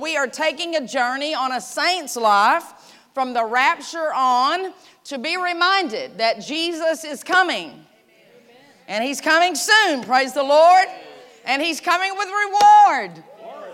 We are taking a journey on a saint's life from the rapture on to be reminded that Jesus is coming. And he's coming soon, praise the Lord. And he's coming with reward,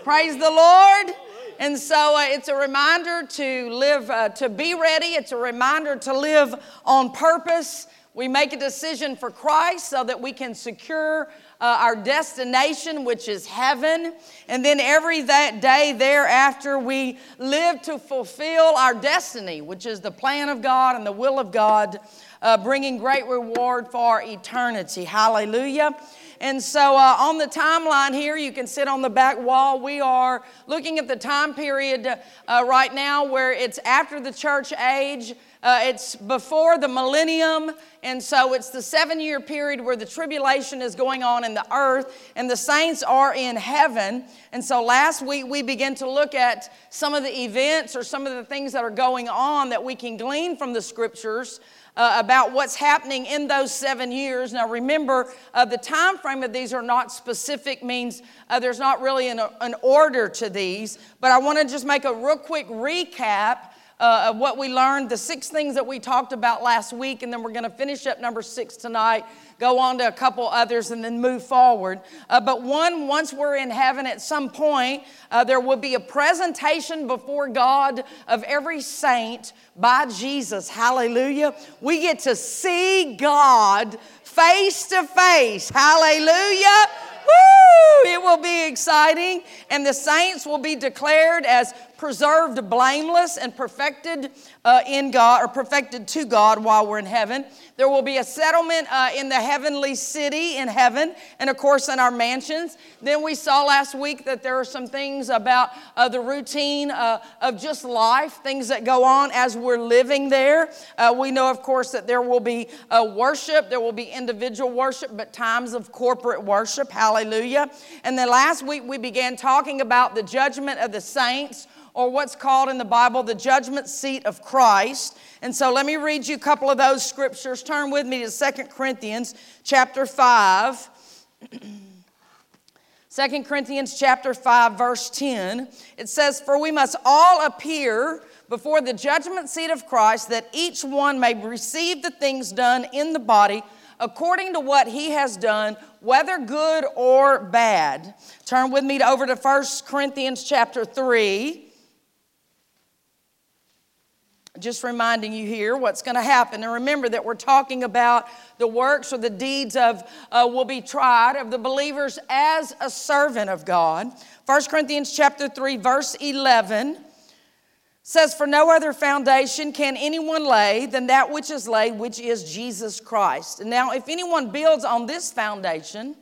praise the Lord. And so uh, it's a reminder to live, uh, to be ready. It's a reminder to live on purpose. We make a decision for Christ so that we can secure uh, our destination, which is heaven. And then every that day thereafter, we live to fulfill our destiny, which is the plan of God and the will of God, uh, bringing great reward for eternity. Hallelujah. And so uh, on the timeline here, you can sit on the back wall. We are looking at the time period uh, right now where it's after the church age. Uh, it's before the millennium, and so it's the seven year period where the tribulation is going on in the earth, and the saints are in heaven. And so last week we began to look at some of the events or some of the things that are going on that we can glean from the scriptures. Uh, about what's happening in those seven years. Now, remember, uh, the time frame of these are not specific, means uh, there's not really an, an order to these. But I want to just make a real quick recap uh, of what we learned, the six things that we talked about last week, and then we're going to finish up number six tonight, go on to a couple others, and then move forward. Uh, but one, once we're in heaven at some point, uh, there will be a presentation before God of every saint by Jesus. Hallelujah. We get to see God face to face. Hallelujah. Woo! It will be exciting, and the saints will be declared as preserved blameless and perfected uh, in God or perfected to God while we're in heaven. There will be a settlement uh, in the heavenly city in heaven, and of course in our mansions. Then we saw last week that there are some things about uh, the routine uh, of just life, things that go on as we're living there. Uh, we know, of course, that there will be uh, worship, there will be individual worship, but times of corporate worship. Hallelujah. And then last week we began talking about the judgment of the saints or what's called in the Bible the judgment seat of Christ. And so let me read you a couple of those scriptures. Turn with me to Second Corinthians chapter 5. 2 Corinthians chapter 5 verse 10. It says, "For we must all appear before the judgment seat of Christ that each one may receive the things done in the body according to what he has done, whether good or bad." Turn with me to over to 1 Corinthians chapter 3 just reminding you here what's going to happen. And remember that we're talking about the works or the deeds of uh, will be tried of the believers as a servant of God. 1 Corinthians chapter 3 verse 11 says for no other foundation can anyone lay than that which is laid which is Jesus Christ. And now if anyone builds on this foundation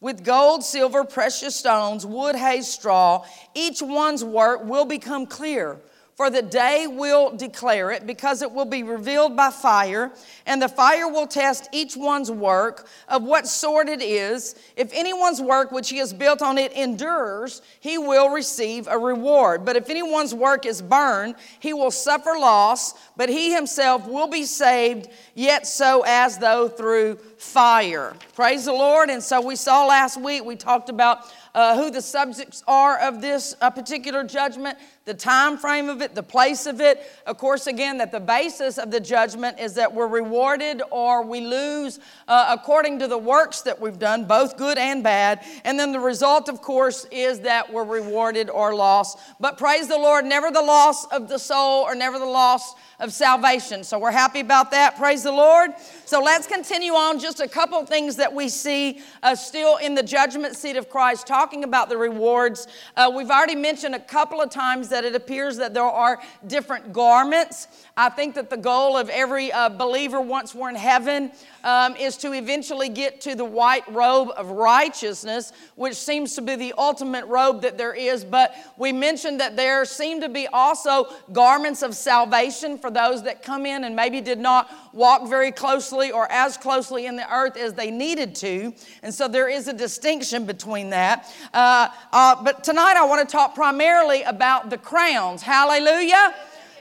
with gold, silver, precious stones, wood, hay, straw, each one's work will become clear for the day will declare it, because it will be revealed by fire, and the fire will test each one's work of what sort it is. If anyone's work which he has built on it endures, he will receive a reward. But if anyone's work is burned, he will suffer loss, but he himself will be saved, yet so as though through fire. Praise the Lord. And so we saw last week, we talked about uh, who the subjects are of this uh, particular judgment, the time frame of it, the place of it. Of course, again, that the basis of the judgment is that we're rewarded or we lose uh, according to the works that we've done, both good and bad. And then the result, of course, is that we're rewarded or lost. But praise the Lord, never the loss of the soul or never the loss of salvation. So we're happy about that. Praise the Lord. So let's continue on. Just a couple things that we see uh, still in the judgment seat of Christ, talking about the rewards. Uh, we've already mentioned a couple of times that it appears that there are different garments. I think that the goal of every uh, believer once we're in heaven um, is to eventually get to the white robe of righteousness, which seems to be the ultimate robe that there is. But we mentioned that there seem to be also garments of salvation for those that come in and maybe did not walk very closely or as closely in the earth as they needed to. And so there is a distinction between that. Uh, uh, but tonight I want to talk primarily about the crowns. Hallelujah.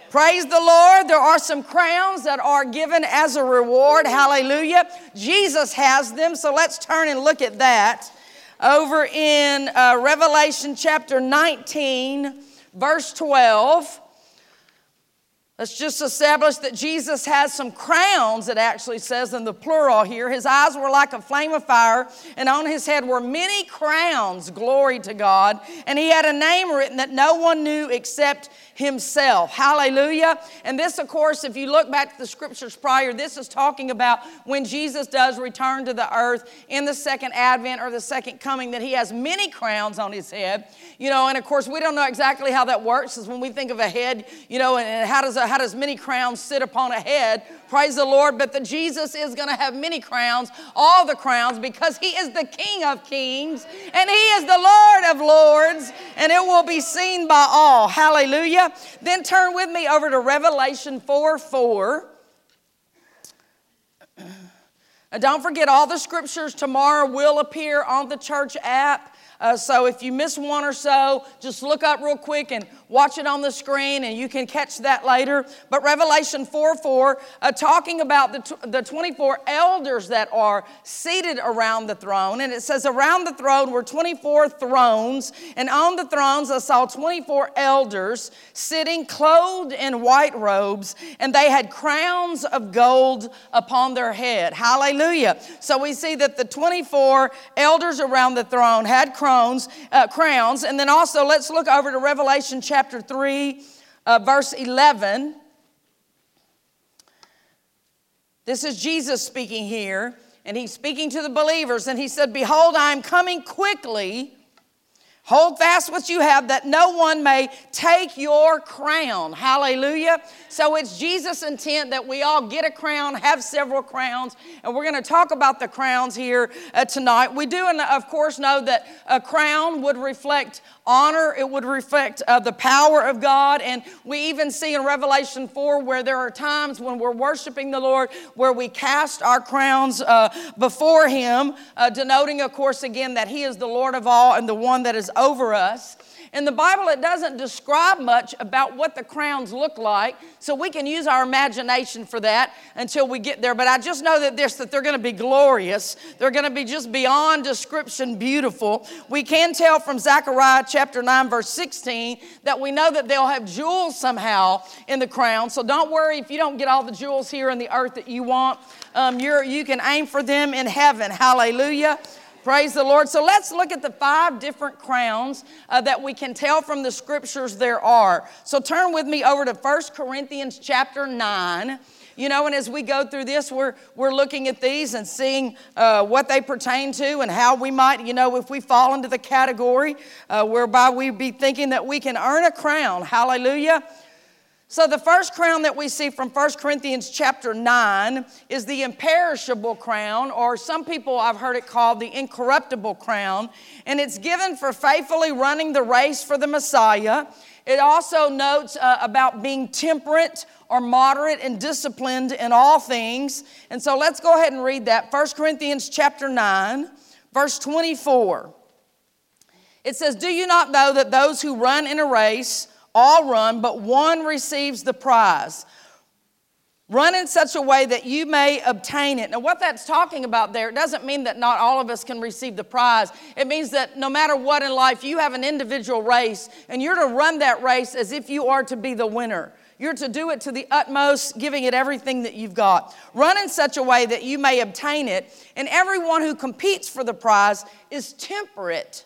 Praise the Lord. There are some crowns that are given as a reward. Hallelujah. Jesus has them. So let's turn and look at that over in uh, Revelation chapter 19 verse 12. Let's just establish that Jesus has some crowns, it actually says in the plural here. His eyes were like a flame of fire, and on his head were many crowns, glory to God. And he had a name written that no one knew except himself. Hallelujah. And this, of course, if you look back to the scriptures prior, this is talking about when Jesus does return to the earth in the second advent or the second coming, that he has many crowns on his head. You know, and of course, we don't know exactly how that works, is when we think of a head, you know, and how does, a, how does many crowns sit upon a head? Praise the Lord. But the Jesus is going to have many crowns, all the crowns, because he is the King of kings and he is the Lord of lords, and it will be seen by all. Hallelujah. Then turn with me over to Revelation 4 4. And don't forget, all the scriptures tomorrow will appear on the church app. Uh, so if you miss one or so, just look up real quick and watch it on the screen and you can catch that later. But Revelation 4 4, uh, talking about the, the 24 elders that are seated around the throne. And it says, Around the throne were 24 thrones, and on the thrones I saw 24 elders sitting clothed in white robes, and they had crowns of gold upon their head. Hallelujah. So we see that the 24 elders around the throne had crowns, uh, crowns. And then also, let's look over to Revelation chapter chapter 3, uh, verse 11. This is Jesus speaking here, and he's speaking to the believers, and he said, Behold, I am coming quickly. Hold fast what you have that no one may take your crown. Hallelujah. So it's Jesus' intent that we all get a crown, have several crowns, and we're going to talk about the crowns here uh, tonight. We do, of course, know that a crown would reflect honor, it would reflect uh, the power of God. And we even see in Revelation 4 where there are times when we're worshiping the Lord where we cast our crowns uh, before Him, uh, denoting, of course, again, that He is the Lord of all and the one that is over us. In the Bible, it doesn't describe much about what the crowns look like, so we can use our imagination for that until we get there. But I just know that, this, that they're going to be glorious. They're going to be just beyond description beautiful. We can tell from Zechariah chapter 9, verse 16, that we know that they'll have jewels somehow in the crown. So don't worry if you don't get all the jewels here in the earth that you want. Um, you're, you can aim for them in heaven. Hallelujah. Praise the Lord. So let's look at the five different crowns uh, that we can tell from the scriptures there are. So turn with me over to 1 Corinthians chapter 9. You know, and as we go through this, we're, we're looking at these and seeing uh, what they pertain to and how we might, you know, if we fall into the category uh, whereby we be thinking that we can earn a crown. Hallelujah. So the first crown that we see from 1 Corinthians chapter 9 is the imperishable crown, or some people I've heard it called the incorruptible crown, and it's given for faithfully running the race for the Messiah. It also notes uh, about being temperate or moderate and disciplined in all things. And so let's go ahead and read that. 1 Corinthians chapter 9, verse 24. It says, Do you not know that those who run in a race all run, but one receives the prize. Run in such a way that you may obtain it. Now, what that's talking about there, it doesn't mean that not all of us can receive the prize. It means that no matter what in life, you have an individual race, and you're to run that race as if you are to be the winner. You're to do it to the utmost, giving it everything that you've got. Run in such a way that you may obtain it, and everyone who competes for the prize is temperate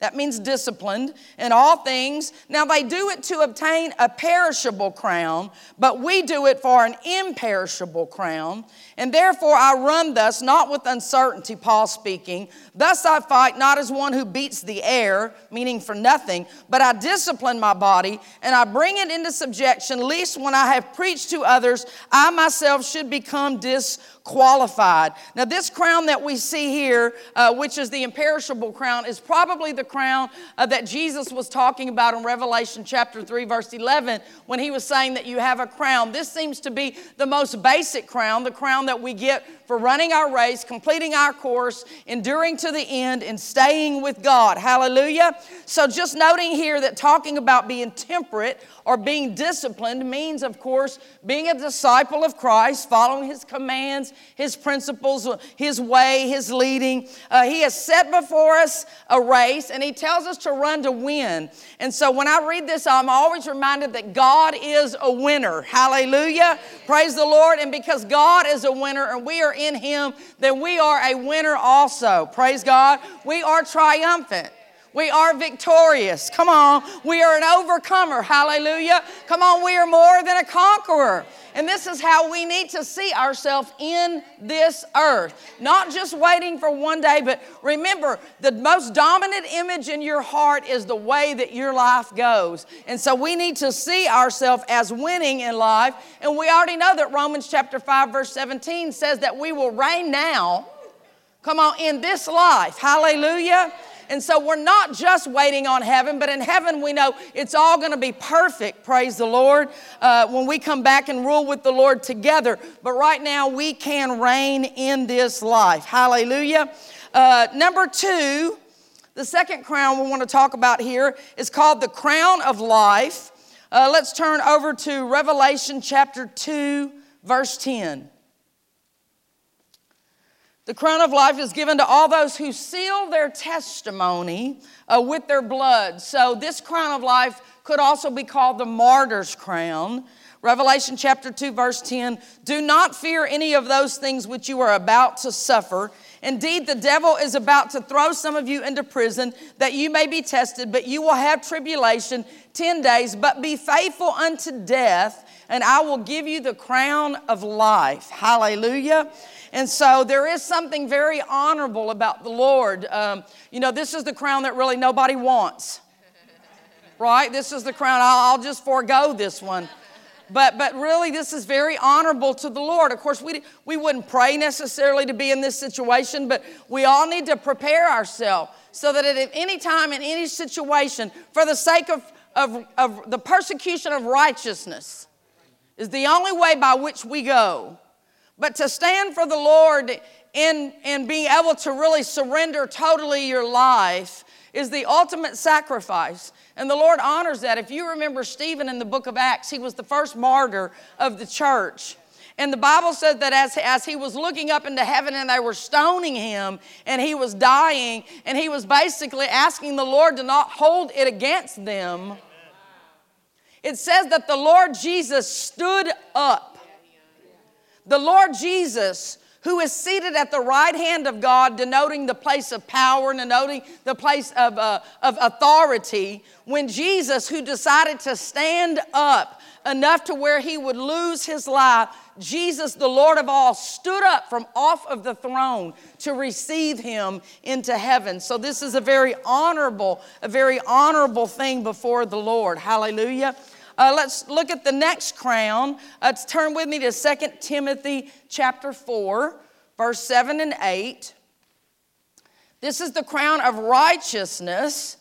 that means disciplined in all things. Now, they do it to obtain a perishable crown, but we do it for an imperishable crown. And therefore, I run thus, not with uncertainty, Paul speaking. Thus I fight, not as one who beats the air, meaning for nothing, but I discipline my body and I bring it into subjection, lest when I have preached to others, I myself should become disqualified qualified. Now, this crown that we see here, uh, which is the imperishable crown, is probably the crown uh, that Jesus was talking about in Revelation chapter 3, verse 11, when he was saying that you have a crown. This seems to be the most basic crown, the crown that we get for running our race, completing our course, enduring to the end, and staying with God. Hallelujah. So, just noting here that talking about being temperate or being disciplined means, of course, being a disciple of Christ, following his commands, his principles, his way, his leading. Uh, he has set before us a race, and he tells us to run to win. And so when I read this, I'm always reminded that God is a winner. Hallelujah. Praise the Lord. And because God is a winner and we are in him, then we are a winner also. Praise God. We are triumphant. We are victorious. Come on. We are an overcomer. Hallelujah. Come on. We are more than a conqueror. And this is how we need to see ourselves in this earth. Not just waiting for one day, but remember the most dominant image in your heart is the way that your life goes. And so we need to see ourselves as winning in life. And we already know that Romans chapter 5, verse 17 says that we will reign now. Come on, in this life. Hallelujah. And so we're not just waiting on heaven, but in heaven we know it's all going to be perfect, praise the Lord, uh, when we come back and rule with the Lord together. But right now we can reign in this life. Hallelujah. Uh, number two, the second crown we want to talk about here is called the crown of life. Uh, let's turn over to Revelation chapter 2, verse 10. The crown of life is given to all those who seal their testimony uh, with their blood. So, this crown of life could also be called the martyr's crown. Revelation chapter 2, verse 10 Do not fear any of those things which you are about to suffer. Indeed, the devil is about to throw some of you into prison that you may be tested, but you will have tribulation 10 days. But be faithful unto death, and I will give you the crown of life. Hallelujah. And so there is something very honorable about the Lord. Um, you know, this is the crown that really nobody wants, right? This is the crown. I'll, I'll just forego this one. But, but really, this is very honorable to the Lord. Of course, we, we wouldn't pray necessarily to be in this situation, but we all need to prepare ourselves so that at any time, in any situation, for the sake of, of, of the persecution of righteousness, is the only way by which we go. But to stand for the Lord in, in being able to really surrender totally your life is the ultimate sacrifice. And the Lord honors that. If you remember Stephen in the book of Acts, he was the first martyr of the church. And the Bible says that as, as he was looking up into heaven and they were stoning him and he was dying, and he was basically asking the Lord to not hold it against them, it says that the Lord Jesus stood up the Lord Jesus, who is seated at the right hand of God, denoting the place of power, denoting the place of, uh, of authority, when Jesus, who decided to stand up enough to where he would lose his life, Jesus, the Lord of all, stood up from off of the throne to receive him into heaven. So this is a very honorable, a very honorable thing before the Lord. Hallelujah. Uh, let's look at the next crown. Uh, turn with me to 2 Timothy chapter 4, verse 7 and 8. This is the crown of righteousness,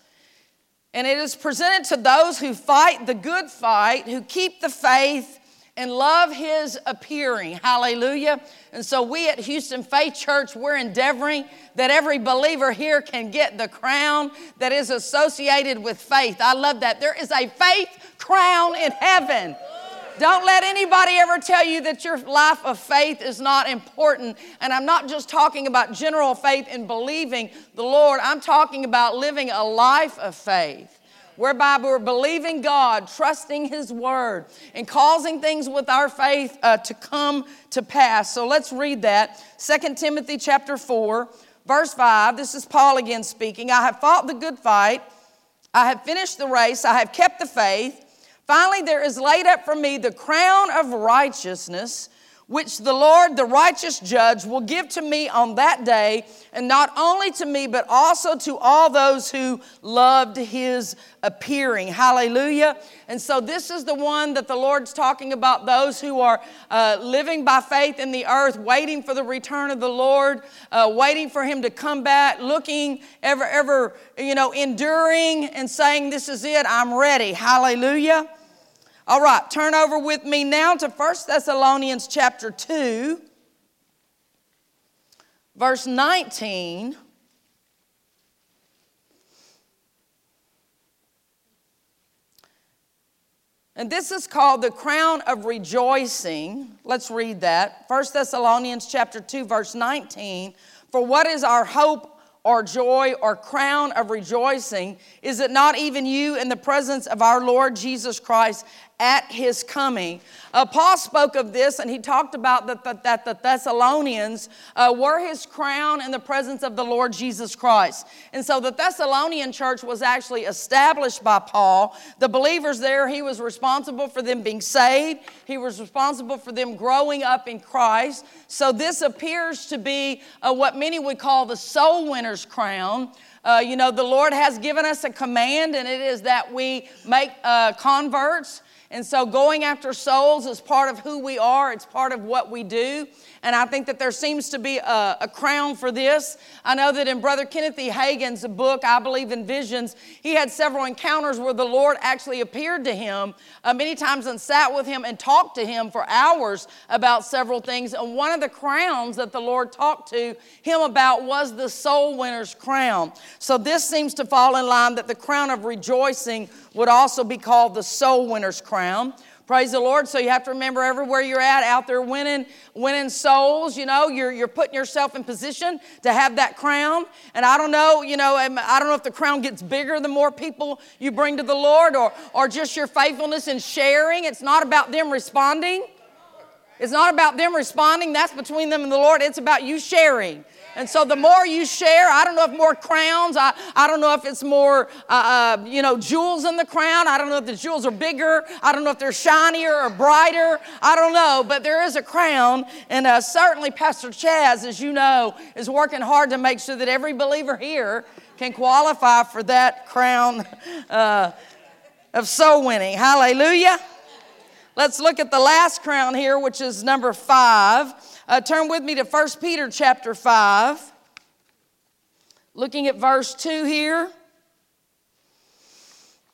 and it is presented to those who fight the good fight, who keep the faith and love his appearing. Hallelujah. And so we at Houston Faith Church, we're endeavoring that every believer here can get the crown that is associated with faith. I love that. There is a faith crown in heaven. Don't let anybody ever tell you that your life of faith is not important. And I'm not just talking about general faith in believing the Lord, I'm talking about living a life of faith whereby we're believing God, trusting His Word, and causing things with our faith uh, to come to pass. So let's read that. 2 Timothy chapter 4, verse 5. This is Paul again speaking. I have fought the good fight, I have finished the race, I have kept the faith. Finally, there is laid up for me the crown of righteousness which the Lord, the righteous judge, will give to me on that day, and not only to me, but also to all those who loved his appearing. Hallelujah. And so, this is the one that the Lord's talking about those who are uh, living by faith in the earth, waiting for the return of the Lord, uh, waiting for him to come back, looking, ever, ever, you know, enduring and saying, This is it, I'm ready. Hallelujah. All right, turn over with me now to 1 Thessalonians chapter 2. verse 19. And this is called the crown of rejoicing. Let's read that. 1 Thessalonians chapter 2 verse 19. For what is our hope or joy or crown of rejoicing? Is it not even you in the presence of our Lord Jesus Christ at his coming. Uh, Paul spoke of this and he talked about that the, that the Thessalonians uh, were his crown in the presence of the Lord Jesus Christ. And so the Thessalonian church was actually established by Paul. The believers there, he was responsible for them being saved, he was responsible for them growing up in Christ. So this appears to be uh, what many would call the soul winner's crown. Uh, you know, the Lord has given us a command, and it is that we make uh, converts. And so going after souls is part of who we are, it's part of what we do. And I think that there seems to be a, a, crown for this. I know that in Brother Kenneth E. Hagin's book, I Believe in Visions, he had several encounters where the Lord actually appeared to him uh, many times and sat with him and talked to him for hours about several things. And one of the crowns that the Lord talked to him about was the soul winner's crown. So this seems to fall in line that the crown of rejoicing would also be called the soul winner's crown. Praise the Lord. So you have to remember everywhere you're at, out there winning, winning souls, you know, you're, you're putting yourself in position to have that crown. And I don't know, you know, I don't know if the crown gets bigger the more people you bring to the Lord or, or just your faithfulness in sharing. It's not about them responding. It's not about them responding. That's between them and the Lord. It's about you sharing. And so the more you share, I don't know if more crowns, I, I don't know if it's more, uh, uh, you know, jewels in the crown. I don't know if the jewels are bigger. I don't know if they're shinier or brighter. I don't know, but there is a crown. And uh, certainly Pastor Chaz, as you know, is working hard to make sure that every believer here can qualify for that crown uh, of soul winning. Hallelujah. Let's look at the last crown here, which is number five. Uh, turn with me to 1 Peter chapter 5. Looking at verse 2 here.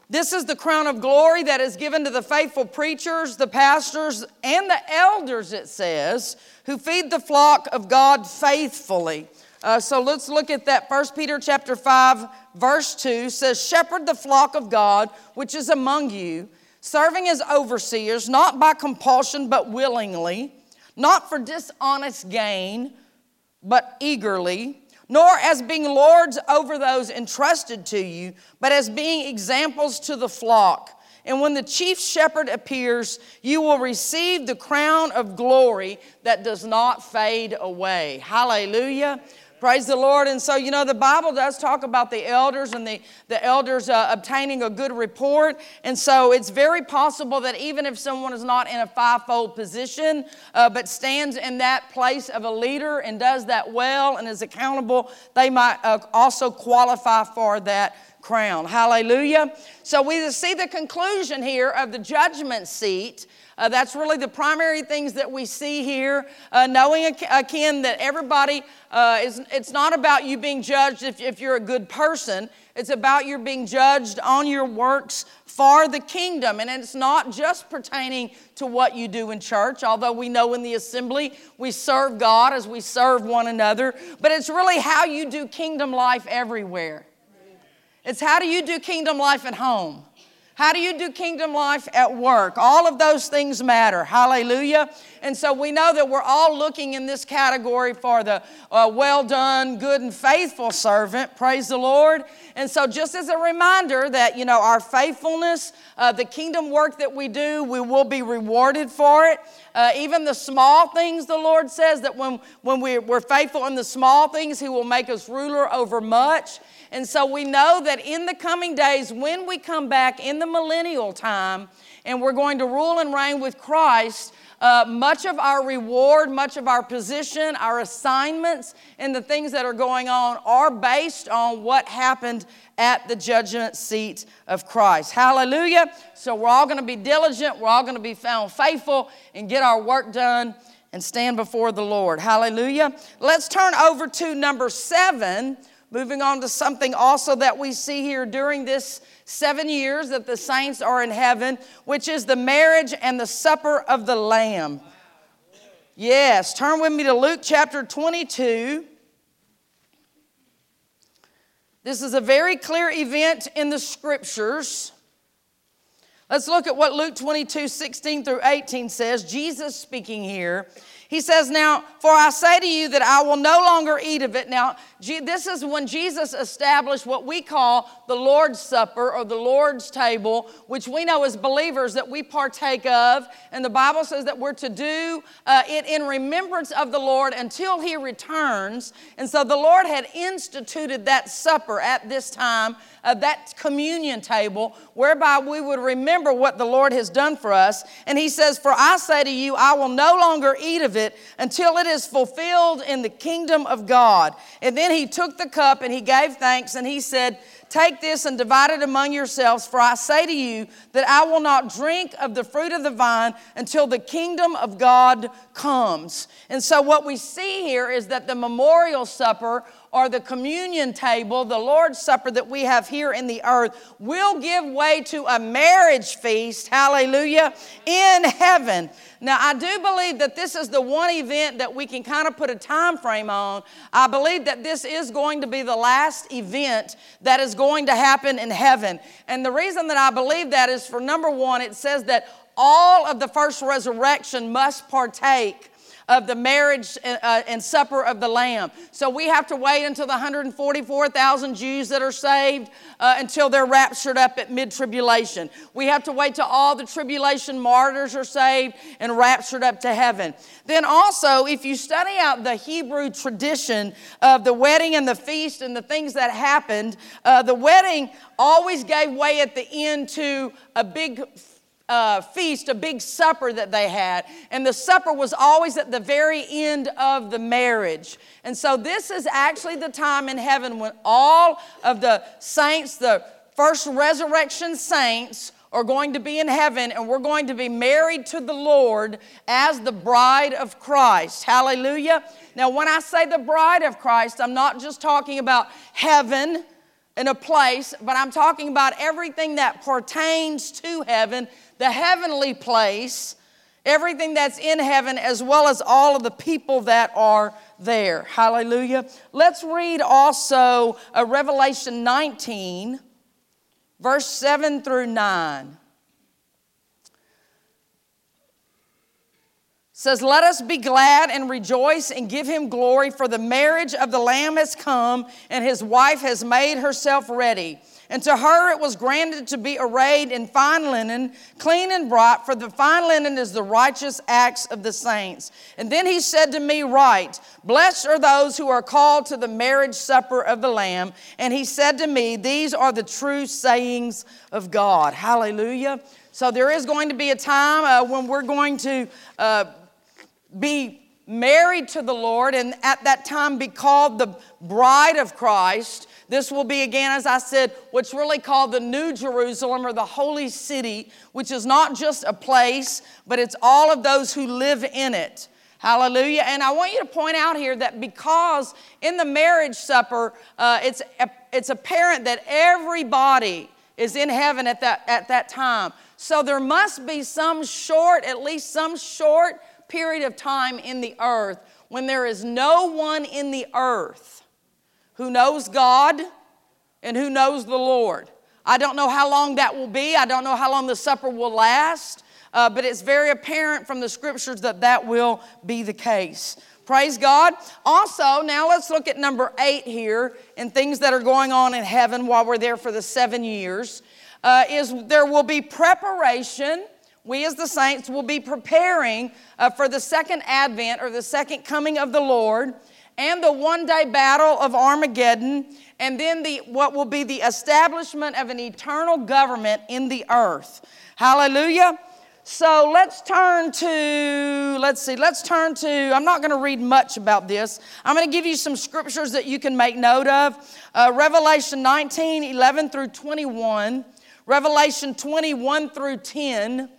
This is the crown of glory that is given to the faithful preachers, the pastors, and the elders, it says, who feed the flock of God faithfully. Uh, so let's look at that. 1 Peter chapter 5, verse 2 says, Shepherd the flock of God which is among you, serving as overseers, not by compulsion, but willingly not for dishonest gain, but eagerly, nor as being lords over those entrusted to you, but as being examples to the flock. And when the chief shepherd appears, you will receive the crown of glory that does not fade away. Hallelujah. Praise the Lord. And so, you know, the Bible does talk about the elders and the, the elders uh, obtaining a good report. And so it's very possible that even if someone is not in a fivefold position, uh, but stands in that place of a leader and does that well and is accountable, they might uh, also qualify for that crown. Hallelujah. So we see the conclusion here of the judgment seat. Uh, that's really the primary things that we see here. Uh, knowing again that everybody uh, is, it's not about you being judged if, if you're a good person. It's about you being judged on your works for the kingdom. And it's not just pertaining to what you do in church, although we know in the assembly we serve God as we serve one another, but it's really how you do kingdom life everywhere. It's how do you do kingdom life at home? How do you do kingdom life at work? All of those things matter. Hallelujah. And so we know that we're all looking in this category for the uh, well done, good, and faithful servant. Praise the Lord. And so, just as a reminder that, you know, our faithfulness, uh, the kingdom work that we do, we will be rewarded for it. Uh, even the small things, the Lord says that when, when we're, we're faithful in the small things, He will make us ruler over much. And so we know that in the coming days, when we come back in the millennial time and we're going to rule and reign with Christ, uh, much of our reward, much of our position, our assignments, and the things that are going on are based on what happened at the judgment seat of Christ. Hallelujah. So we're all going to be diligent, we're all going to be found faithful and get our work done and stand before the Lord. Hallelujah. Let's turn over to number seven Moving on to something also that we see here during this seven years that the saints are in heaven, which is the marriage and the supper of the Lamb. Yes, turn with me to Luke chapter 22. This is a very clear event in the scriptures. Let's look at what Luke 22, 16 through 18 says. Jesus speaking here. He says, Now, for I say to you that I will no longer eat of it. Now, this is when Jesus established what we call the Lord's Supper or the Lord's table, which we know as believers that we partake of. And the Bible says that we're to do uh, it in remembrance of the Lord until He returns. And so the Lord had instituted that supper at this time, uh, that communion table, whereby we would remember what the Lord has done for us. And He says, For I say to you, I will no longer eat of it until it is fulfilled in the kingdom of God. And then he took the cup and he gave thanks and he said, Take this and divide it among yourselves, for I say to you that I will not drink of the fruit of the vine until the kingdom of God comes. And so, what we see here is that the memorial supper or the communion table, the Lord's Supper that we have here in the earth, will give way to a marriage feast, hallelujah, in heaven. Now, I do believe that this is the one event that we can kind of put a time frame on. I believe that this is going to be the last event that is going to happen in heaven. And the reason that I believe that is for number one, it says that all of the first resurrection must partake of the marriage and, uh, supper of the Lamb. So we have to wait until the 144,000 Jews that are saved uh, until they're raptured up at mid tribulation. We have to wait till all the tribulation martyrs are saved and raptured up to heaven. Then also, if you study out the Hebrew tradition of the wedding and the feast and the things that happened, uh, the wedding always gave way at the end to a big uh, feast, a big supper that they had. And the supper was always at the very end of the marriage. And so this is actually the time in heaven when all of the saints, the first resurrection saints, are going to be in heaven and we're going to be married to the Lord as the bride of Christ. Hallelujah. Now, when I say the bride of Christ, I'm not just talking about heaven in a place, but I'm talking about everything that pertains to heaven the heavenly place, everything that's in heaven, as well as all of the people that are there. Hallelujah. Let's read also uh, Revelation 19, verse 7 through 9. Says, Let us be glad and rejoice and give him glory, for the marriage of the Lamb has come, and his wife has made herself ready. And to her it was granted to be arrayed in fine linen, clean and bright, for the fine linen is the righteous acts of the saints. And then he said to me, Write, blessed are those who are called to the marriage supper of the Lamb. And he said to me, These are the true sayings of God. Hallelujah. So there is going to be a time uh, when we're going to uh, be married to the Lord and at that time be called the bride of Christ. This will be again, as I said, what's really called the New Jerusalem or the Holy City, which is not just a place, but it's all of those who live in it. Hallelujah. And I want you to point out here that because in the marriage supper, uh, it's, it's apparent that everybody is in heaven at that, at that time. So there must be some short, at least some short period of time in the earth when there is no one in the earth who knows God and who knows the Lord. I don't know how long that will be. I don't know how long the supper will last, uh, but it's very apparent from the scriptures that that will be the case. Praise God. Also, now let's look at number eight here and things that are going on in heaven while we're there for the seven years. Uh, is there will be preparation. We as the saints will be preparing uh, for the second advent or the second coming of the Lord and the one day battle of Armageddon, and then the, what will be the establishment of an eternal government in the earth. Hallelujah. So let's turn to, let's see, let's turn to, I'm not going to read much about this. I'm going to give you some scriptures that you can make note of. Uh, Revelation 19, 11 through 21, Revelation 21 through 10,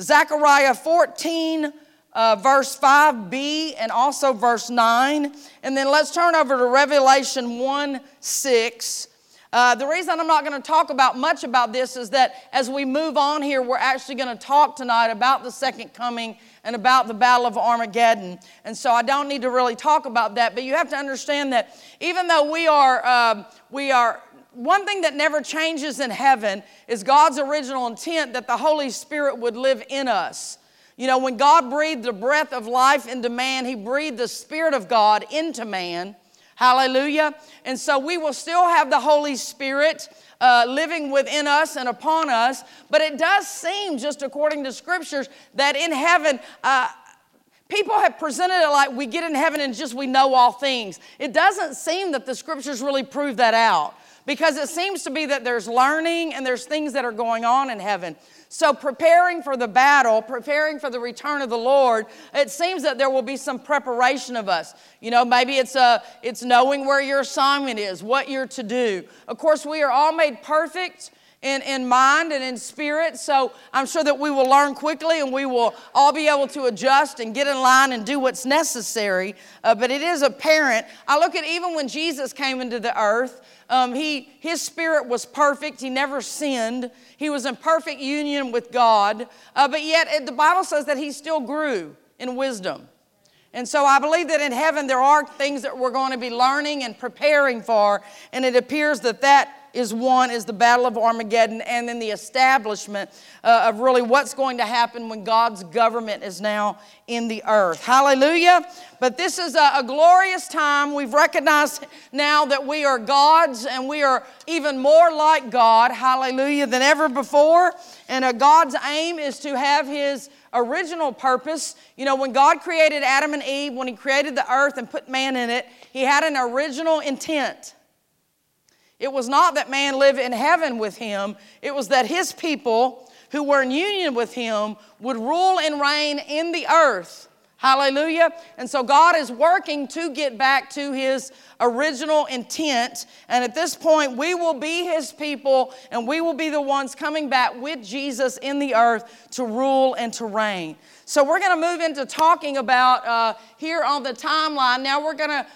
Zechariah 14, uh, verse 5b and also verse 9. And then let's turn over to Revelation 1 6. Uh, the reason I'm not going to talk about much about this is that as we move on here, we're actually going to talk tonight about the second coming and about the Battle of Armageddon. And so I don't need to really talk about that, but you have to understand that even though we are, uh, we are one thing that never changes in heaven is God's original intent that the Holy Spirit would live in us. You know, when God breathed the breath of life into man, He breathed the Spirit of God into man. Hallelujah. And so we will still have the Holy Spirit uh, living within us and upon us, but it does seem, just according to scriptures, that in heaven, uh, People have presented it like we get in heaven and just we know all things. It doesn't seem that the scriptures really prove that out because it seems to be that there's learning and there's things that are going on in heaven. So, preparing for the battle, preparing for the return of the Lord, it seems that there will be some preparation of us. You know, maybe it's, a, uh, it's knowing where your assignment is, what you're to do. Of course, we are all made perfect in, in mind and in spirit. So I'm sure that we will learn quickly and we will all be able to adjust and get in line and do what's necessary. Uh, but it is apparent. I look at even when Jesus came into the earth, um, he, his spirit was perfect. He never sinned. He was in perfect union with God. Uh, but yet, it, the Bible says that he still grew in wisdom. And so I believe that in heaven there are things that we're going to be learning and preparing for. And it appears that that is one is the battle of armageddon and then the establishment uh, of really what's going to happen when god's government is now in the earth hallelujah but this is a, a glorious time we've recognized now that we are gods and we are even more like god hallelujah than ever before and uh, god's aim is to have his original purpose. You know, when God created Adam and Eve, when He created the earth and put man in it, He had an original intent. It was not that man live in heaven with him, it was that his people who were in union with him would rule and reign in the earth. Hallelujah. And so God is working to get back to his original intent. And at this point, we will be his people and we will be the ones coming back with Jesus in the earth to rule and to reign. So we're going to move into talking about uh, here on the timeline. Now we're going to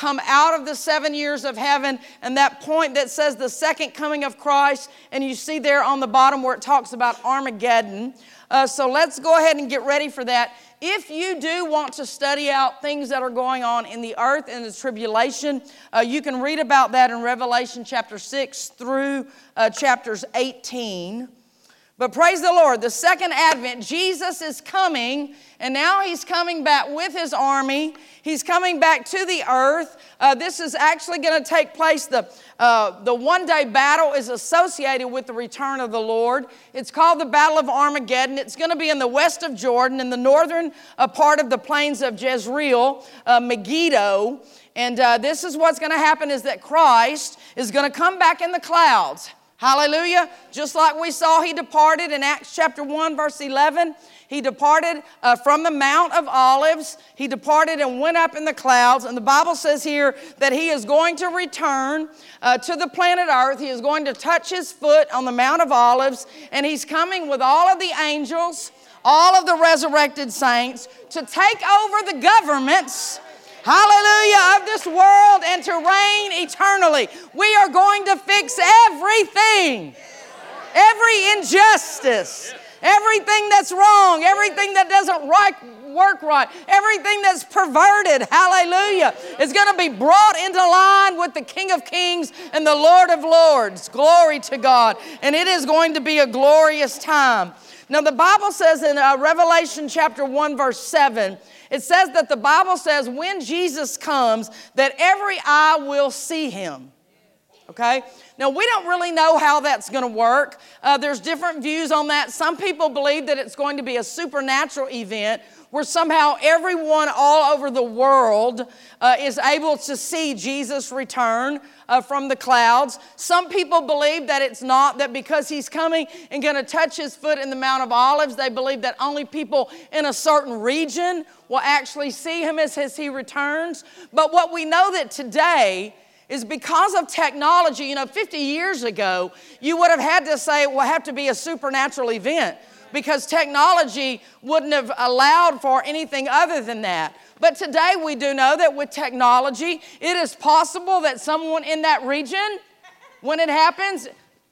come out of the seven years of heaven and that point that says the second coming of Christ. And you see there on the bottom where it talks about Armageddon. Uh, so let's go ahead and get ready for that. If you do want to study out things that are going on in the earth and the tribulation, uh, you can read about that in Revelation chapter 6 through uh, chapters 18. But praise the Lord, the second advent, Jesus is coming, and now he's coming back with his army. He's coming back to the earth. Uh, this is actually going to take place. The, uh, the one day battle is associated with the return of the Lord. It's called the Battle of Armageddon. It's going to be in the west of Jordan, in the northern uh, part of the plains of Jezreel, uh, Megiddo. And uh, this is what's going to happen is that Christ is going to come back in the clouds. Hallelujah. Just like we saw, he departed in Acts chapter 1, verse 11. He departed uh, from the Mount of Olives. He departed and went up in the clouds. And the Bible says here that he is going to return uh, to the planet Earth. He is going to touch his foot on the Mount of Olives. And he's coming with all of the angels, all of the resurrected saints to take over the governments hallelujah, of this world and to reign eternally. We are going to fix everything, every injustice, everything that's wrong, everything that doesn't right, work right, everything that's perverted, hallelujah, is going to be brought into line with the King of Kings and the Lord of Lords. Glory to God. And it is going to be a glorious time. Now, the Bible says in uh, Revelation chapter 1, verse 7, it says that the Bible says when Jesus comes, that every eye will see him. Okay? Now, we don't really know how that's going to work. Uh, there's different views on that. Some people believe that it's going to be a supernatural event where somehow everyone all over the world uh, is able to see Jesus return uh, from the clouds. Some people believe that it's not, that because he's coming and going to touch his foot in the Mount of Olives, they believe that only people in a certain region will actually see him as, as he returns. But what we know that today, is because of technology. You know, 50 years ago, you would have had to say it will have to be a supernatural event because technology wouldn't have allowed for anything other than that. But today we do know that with technology, it is possible that someone in that region, when it happens,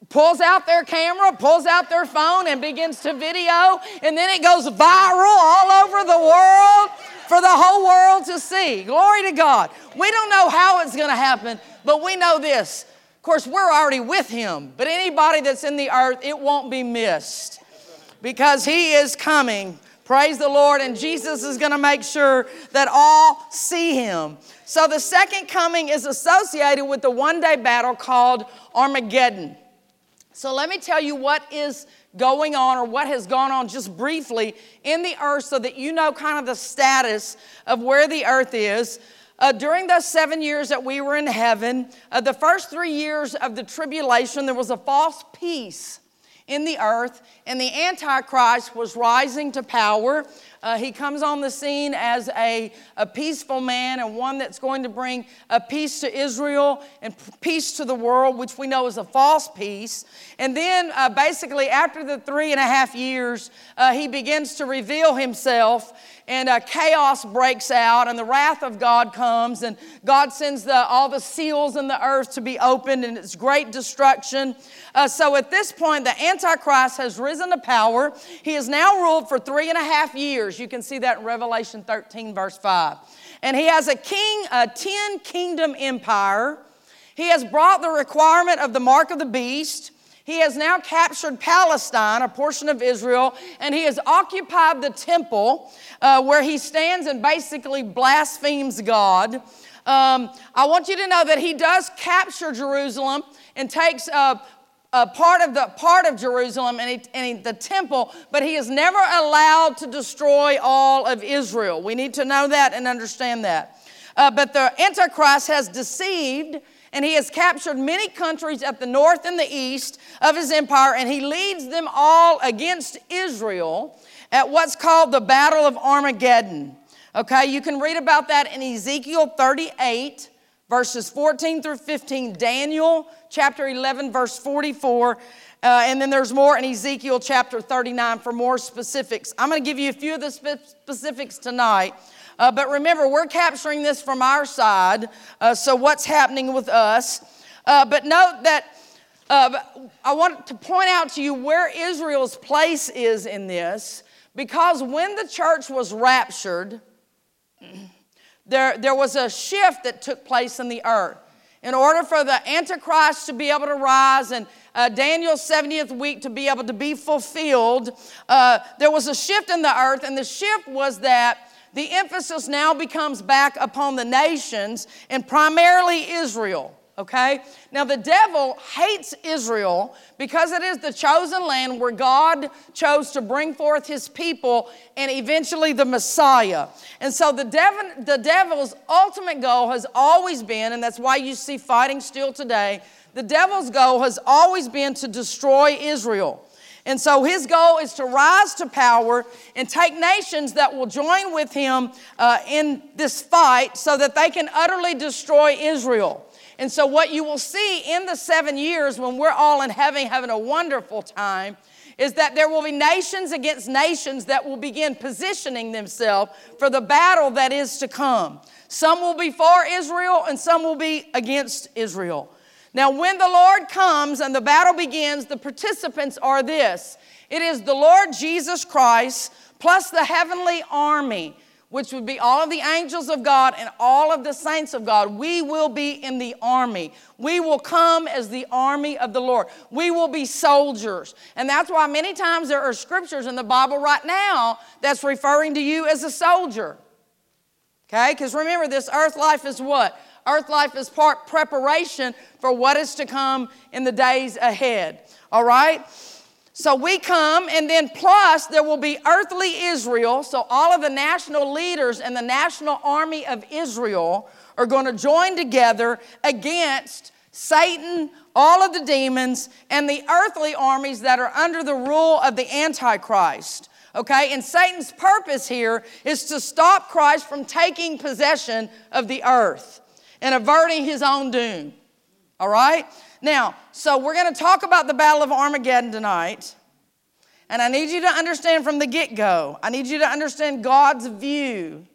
pulls out their camera, pulls out their phone, and begins to video, and then it goes viral all over the world for the whole world to see. Glory to God. We don't know how it's going to happen, but we know this Of course, we're already with him, but anybody that's in the earth, it won't be missed because he is coming. Praise the Lord. And Jesus is going to make sure that all see him. So the second coming is associated with the one day battle called Armageddon. So let me tell you what is going on or what has gone on just briefly in the earth so that you know kind of the status of where the earth is. Uh, during those seven years that we were in heaven, uh, the first three years of the tribulation, there was a false peace in the earth, and the Antichrist was rising to power. Uh, he comes on the scene as a, a peaceful man and one that's going to bring a peace to Israel and peace to the world, which we know is a false peace. And then, uh, basically, after the three and a half years, uh, he begins to reveal himself and uh, chaos breaks out, and the wrath of God comes, and God sends the, all the seals in the earth to be opened, and it's great destruction. Uh, so at this point, the Antichrist has risen to power. He has now ruled for three and a half years. You can see that in Revelation 13, verse 5. And he has a king, a 10 kingdom empire. He has brought the requirement of the mark of the beast. He has now captured Palestine, a portion of Israel, and he has occupied the temple uh, where he stands and basically blasphemes God. Um, I want you to know that he does capture Jerusalem and takes a part of the part of Jerusalem and, he, and he, the temple, but he is never allowed to destroy all of Israel. We need to know that and understand that. Uh, but the Antichrist has deceived and he has captured many countries at the north and the east of his empire, and he leads them all against Israel at what's called the Battle of Armageddon. Okay, you can read about that in Ezekiel 38, verses 14 through 15, Daniel chapter 11, verse 44. Uh, and then there's more in Ezekiel chapter 39 for more specifics. I'm going to give you a few of the spe- specifics tonight. Uh, but remember, we're capturing this from our side. Uh, so, what's happening with us? Uh, but note that uh, I want to point out to you where Israel's place is in this. Because when the church was raptured, there, there was a shift that took place in the earth. In order for the Antichrist to be able to rise and uh, Daniel's 70th week to be able to be fulfilled, uh, there was a shift in the earth, and the shift was that the emphasis now becomes back upon the nations and primarily Israel. Okay? Now, the devil hates Israel because it is the chosen land where God chose to bring forth his people and eventually the Messiah. And so, the, devil, the devil's ultimate goal has always been, and that's why you see fighting still today, the devil's goal has always been to destroy Israel. And so his goal is to rise to power and take nations that will join with him uh, in this fight so that they can utterly destroy Israel. And so, what you will see in the seven years when we're all in heaven having a wonderful time is that there will be nations against nations that will begin positioning themselves for the battle that is to come. Some will be for Israel and some will be against Israel. Now, when the Lord comes and the battle begins, the participants are this it is the Lord Jesus Christ plus the heavenly army, which would be all of the angels of God and all of the saints of God. We will be in the army. We will come as the army of the Lord. We will be soldiers. And that's why many times there are scriptures in the Bible right now that's referring to you as a soldier. Okay? Because remember, this earth life is what? Earth life is part preparation for what is to come in the days ahead. All right? So we come, and then plus there will be earthly Israel. So all of the national leaders and the national army of Israel are going to join together against Satan, all of the demons, and the earthly armies that are under the rule of the Antichrist. Okay, and Satan's purpose here is to stop Christ from taking possession of the earth and averting his own doom. All right? Now, so we're going to talk about the Battle of Armageddon tonight. And I need you to understand from the get go, I need you to understand God's view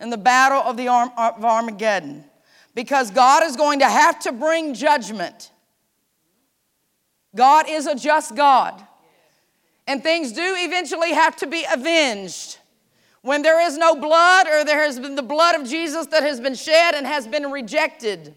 in the Battle of, the Arm- of Armageddon. Because God is going to have to bring judgment. God is a just God. And things do eventually have to be avenged. When there is no blood, or there has been the blood of Jesus that has been shed and has been rejected,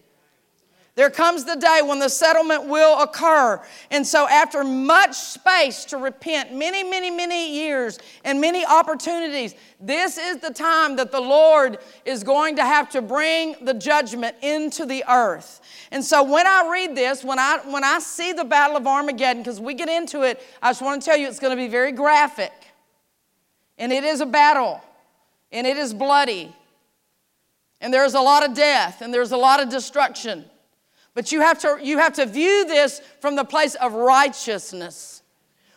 There comes the day when the settlement will occur. And so, after much space to repent, many, many, many years and many opportunities, this is the time that the Lord is going to have to bring the judgment into the earth. And so, when I read this, when I, when I see the Battle of Armageddon, because we get into it, I just want to tell you it's going to be very graphic. And it is a battle, and it is bloody. And there's a lot of death, and there's a lot of destruction. But you have to, you have to view this from the place of righteousness.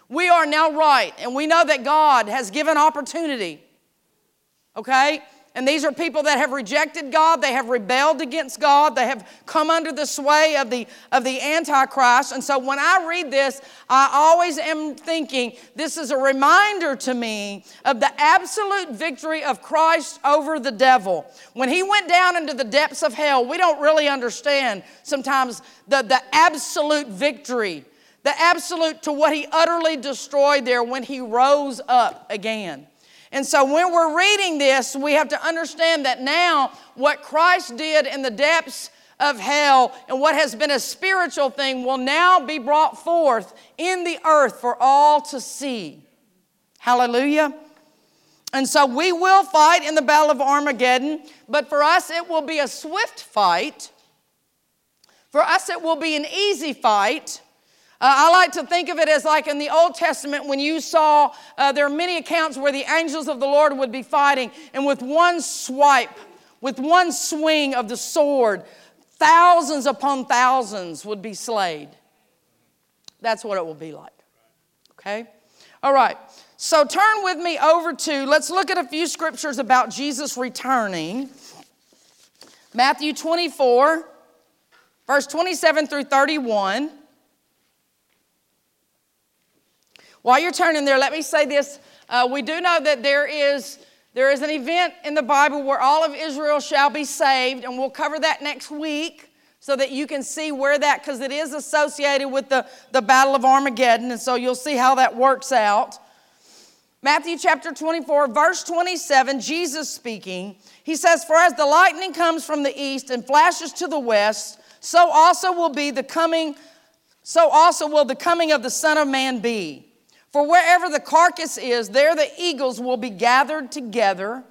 We are now right, and we know that God has given opportunity. Okay? And these are people that have rejected God, they have rebelled against God, they have come under the sway of the, of the Antichrist. And so when I read this, I always am thinking this is a reminder to me of the absolute victory of Christ over the devil. When he went down into the depths of hell, we don't really understand sometimes the, the absolute victory, the absolute to what he utterly destroyed there when he rose up again. And so when we're reading this, we have to understand that now what Christ did in the depths of hell and what has been a spiritual thing will now be brought forth in the earth for all to see. Hallelujah. And so we will fight in the Battle of Armageddon, but for us it will be a swift fight. For us it will be an easy fight. Uh, I like to think of it as like in the Old Testament when you saw, uh, there are many accounts where the angels of the Lord would be fighting, and with one swipe, with one swing of the sword, thousands upon thousands would be slayed. That's what it will be like. Okay? All right. So turn with me over to, let's look at a few scriptures about Jesus returning. Matthew 24, verse 27 through 31. While you're turning there, let me say this. Uh, we do know that there is, there is an event in the Bible where all of Israel shall be saved, and we'll cover that next week so that you can see where that, because it is associated with the, the Battle of Armageddon, and so you'll see how that works out. Matthew chapter 24, verse 27, Jesus speaking, he says, For as the lightning comes from the east and flashes to the west, so also will be the coming, so also will the coming of the Son of Man be. For wherever the carcass is, there the eagles will be gathered together.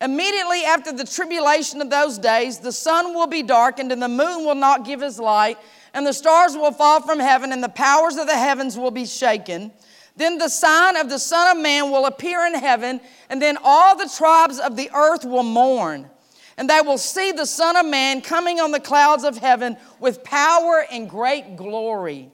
Immediately after the tribulation of those days, the sun will be darkened, and the moon will not give his light, and the stars will fall from heaven, and the powers of the heavens will be shaken. Then the sign of the Son of Man will appear in heaven, and then all the tribes of the earth will mourn. And they will see the Son of Man coming on the clouds of heaven with power and great glory.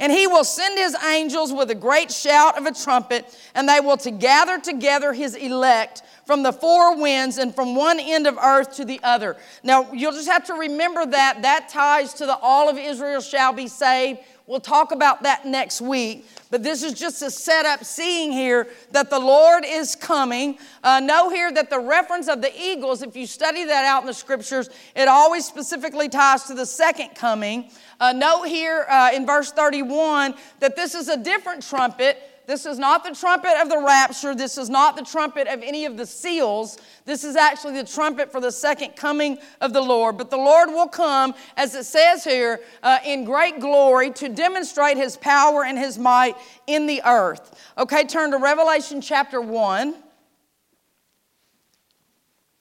And he will send his angels with a great shout of a trumpet, and they will to gather together his elect from the four winds and from one end of earth to the other. Now, you'll just have to remember that. That ties to the all of Israel shall be saved. We'll talk about that next week. But this is just a setup, seeing here that the Lord is coming. Uh, know here that the reference of the eagles, if you study that out in the scriptures, it always specifically ties to the second coming. Uh, note here uh, in verse 31 that this is a different trumpet. This is not the trumpet of the rapture. This is not the trumpet of any of the seals. This is actually the trumpet for the second coming of the Lord. But the Lord will come, as it says here, uh, in great glory to demonstrate his power and his might in the earth. Okay, turn to Revelation chapter 1,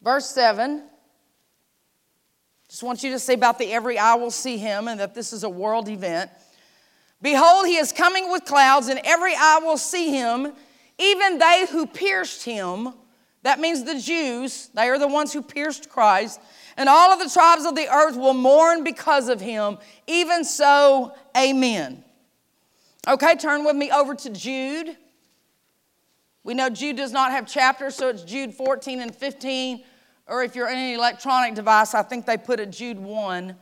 verse 7. Just want you to say about the every eye will see him and that this is a world event. Behold, he is coming with clouds, and every eye will see him, even they who pierced him. That means the Jews, they are the ones who pierced Christ. And all of the tribes of the earth will mourn because of him. Even so, amen. Okay, turn with me over to Jude. We know Jude does not have chapters, so it's Jude 14 and 15 or if you're in an electronic device, I think they put it Jude 1,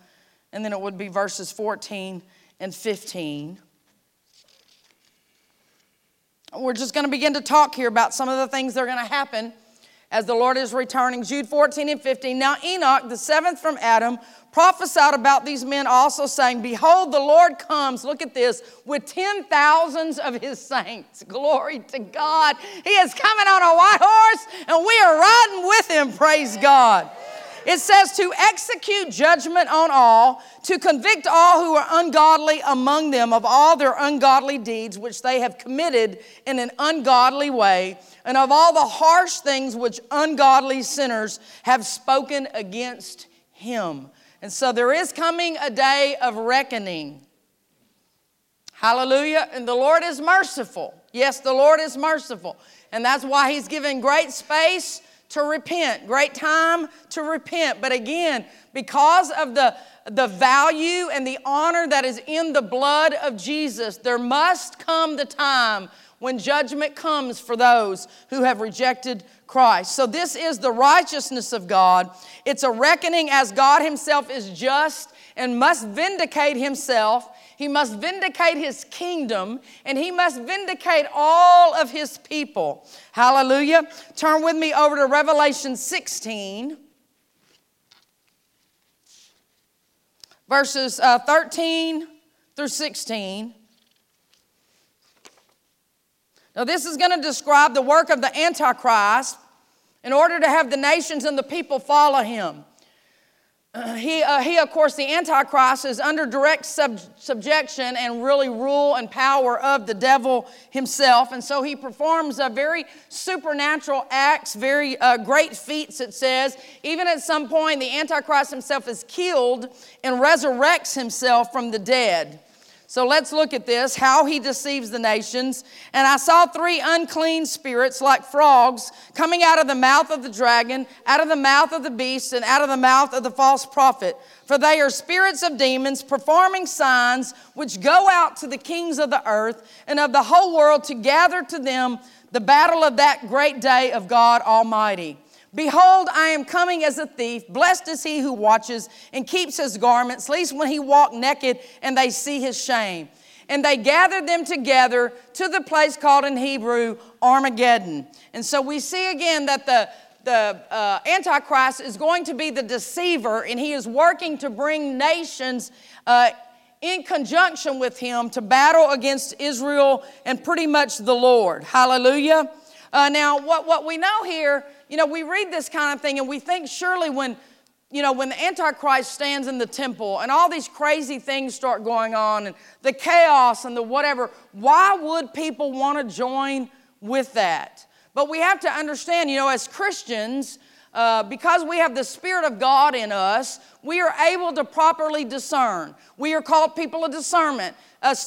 and then it would be verses 14 and 15. We're just going to begin to talk here about some of the things that are going to happen as the Lord is returning. Jude 14 and 15. Now, Enoch, the seventh from Adam, prophesied about these men also, saying, Behold, the Lord comes, look at this, with ten thousands of his saints. Glory to God. He is coming on a white horse, and we are riding with him, praise God. It says to execute judgment on all, to convict all who are ungodly among them of all their ungodly deeds which they have committed in an ungodly way, and of all the harsh things which ungodly sinners have spoken against him. And so there is coming a day of reckoning. Hallelujah. And the Lord is merciful. Yes, the Lord is merciful. And that's why He's given great space to repent, great time to repent. But again, because of the, the value and the honor that is in the blood of Jesus, there must come the time when judgment comes for those who have rejected Christ. So, this is the righteousness of God. It's a reckoning as God Himself is just and must vindicate Himself he must vindicate his kingdom and he must vindicate all of his people. Hallelujah. Turn with me over to Revelation 16, verses uh, 13 through 16. Now, this is going to describe the work of the Antichrist in order to have the nations and the people follow him. he, uh, he, of course, the Antichrist is under direct sub- subjection and really rule and power of the devil himself. And so he performs very supernatural acts, very uh, great feats, it says. Even at some point, the Antichrist himself is killed and resurrects himself from the dead. So let's look at this how he deceives the nations. And I saw three unclean spirits like frogs coming out of the mouth of the dragon, out of the mouth of the beast, and out of the mouth of the false prophet. For they are spirits of demons performing signs which go out to the kings of the earth and of the whole world to gather to them the battle of that great day of God Almighty. Behold, I am coming as a thief. Blessed is he who watches and keeps his garments, lest when he walk naked and they see his shame. And they gathered them together to the place called in Hebrew Armageddon. And so we see again that the, the uh, Antichrist is going to be the deceiver, and he is working to bring nations uh, in conjunction with him to battle against Israel and pretty much the Lord. Hallelujah. Uh, now, what, what we know here you know, we read this kind of thing and we think surely when, you know, when the Antichrist stands in the temple and all these crazy things start going on and the chaos and the whatever, why would people want to join with that? But we have to understand, you know, as Christians, uh, because we have the Spirit of God in us, we are able to properly discern. We are called people of discernment.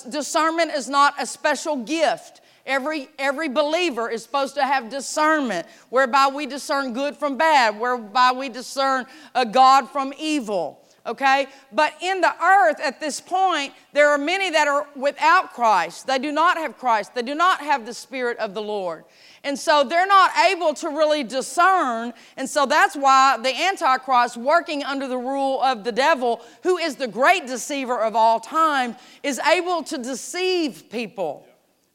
Discernment is not a special gift. Every, every believer is supposed to have discernment, whereby we discern good from bad, whereby we discern a God from evil. Okay? But in the earth at this point, there are many that are without Christ. They do not have Christ, they do not have the Spirit of the Lord. And so they're not able to really discern. And so that's why the Antichrist, working under the rule of the devil, who is the great deceiver of all time, is able to deceive people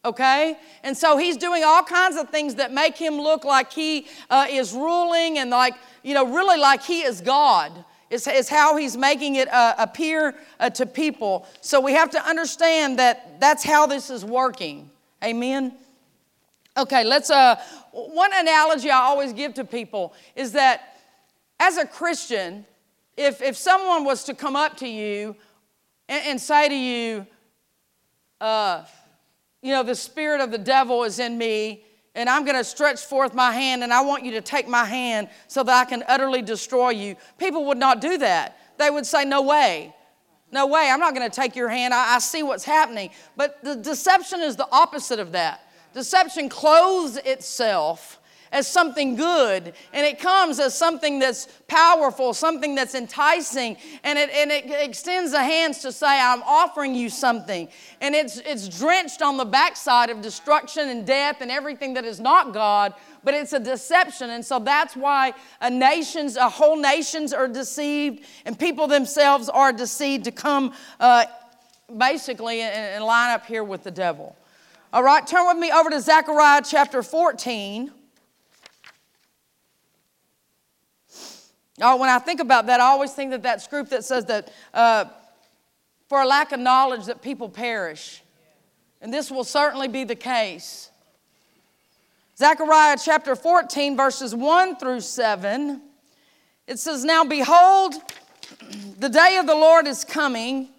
okay? And so he's doing all kinds of things that make him look like he uh, is ruling and like, you know, really like he is God. Is, is how he's making it uh, appear uh, to people. So we have to understand that that's how this is working. Amen? Okay, let's, uh, one analogy I always give to people is that as a Christian, if, if someone was to come up to you and, and say to you, uh, you know, the spirit of the devil is in me, and I'm going to stretch forth my hand, and I want you to take my hand so that I can utterly destroy you. People would not do that. They would say, No way. No way. I'm not going to take your hand. I, I see what's happening. But the deception is the opposite of that. Deception clothes itself as something good, and it comes as something that's powerful, something that's enticing, and it, and it extends the hands to say, I'm offering you something. And it's, it's drenched on the backside of destruction and death and everything that is not God, but it's a deception. And so that's why a nations, a whole nations are deceived, and people themselves are deceived to come uh, basically and, and line up here with the devil. All right, turn with me over to Zechariah chapter 14. Oh, when I think about that, I always think that that's group that says that uh, for a lack of knowledge that people perish. And this will certainly be the case. Zechariah chapter 14, verses 1 through 7. It says, Now behold, the day of the Lord is coming,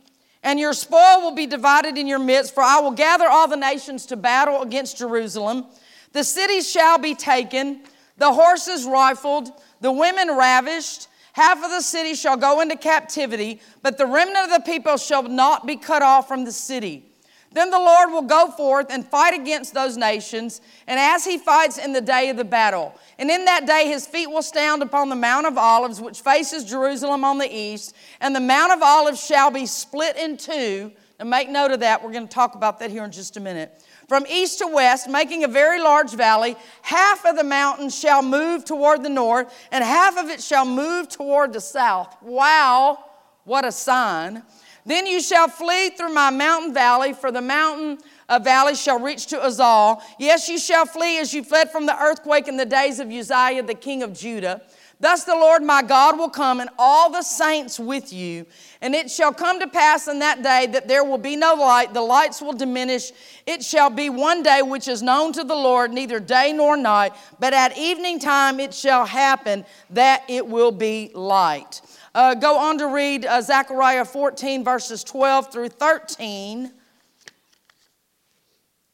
and your spoil will be divided in your midst, for I will gather all the nations to battle against Jerusalem. The cities shall be taken, the horses rifled, the women ravished. Half of the city shall go into captivity, but the remnant of the people shall not be cut off from the city. Then the Lord will go forth and fight against those nations, and as he fights in the day of the battle. And in that day his feet will stand upon the Mount of Olives, which faces Jerusalem on the east, and the Mount of Olives shall be split in two. Now make note of that. We're going to talk about that here in just a minute. From east to west, making a very large valley, half of the mountain shall move toward the north, and half of it shall move toward the south. Wow, what a sign. Then you shall flee through my mountain valley, for the mountain a valley shall reach to Azal. Yes, you shall flee as you fled from the earthquake in the days of Uzziah, the king of Judah. Thus the Lord my God will come, and all the saints with you. And it shall come to pass in that day that there will be no light, the lights will diminish. It shall be one day which is known to the Lord, neither day nor night, but at evening time it shall happen that it will be light. Uh, go on to read uh, Zechariah 14, verses 12 through 13.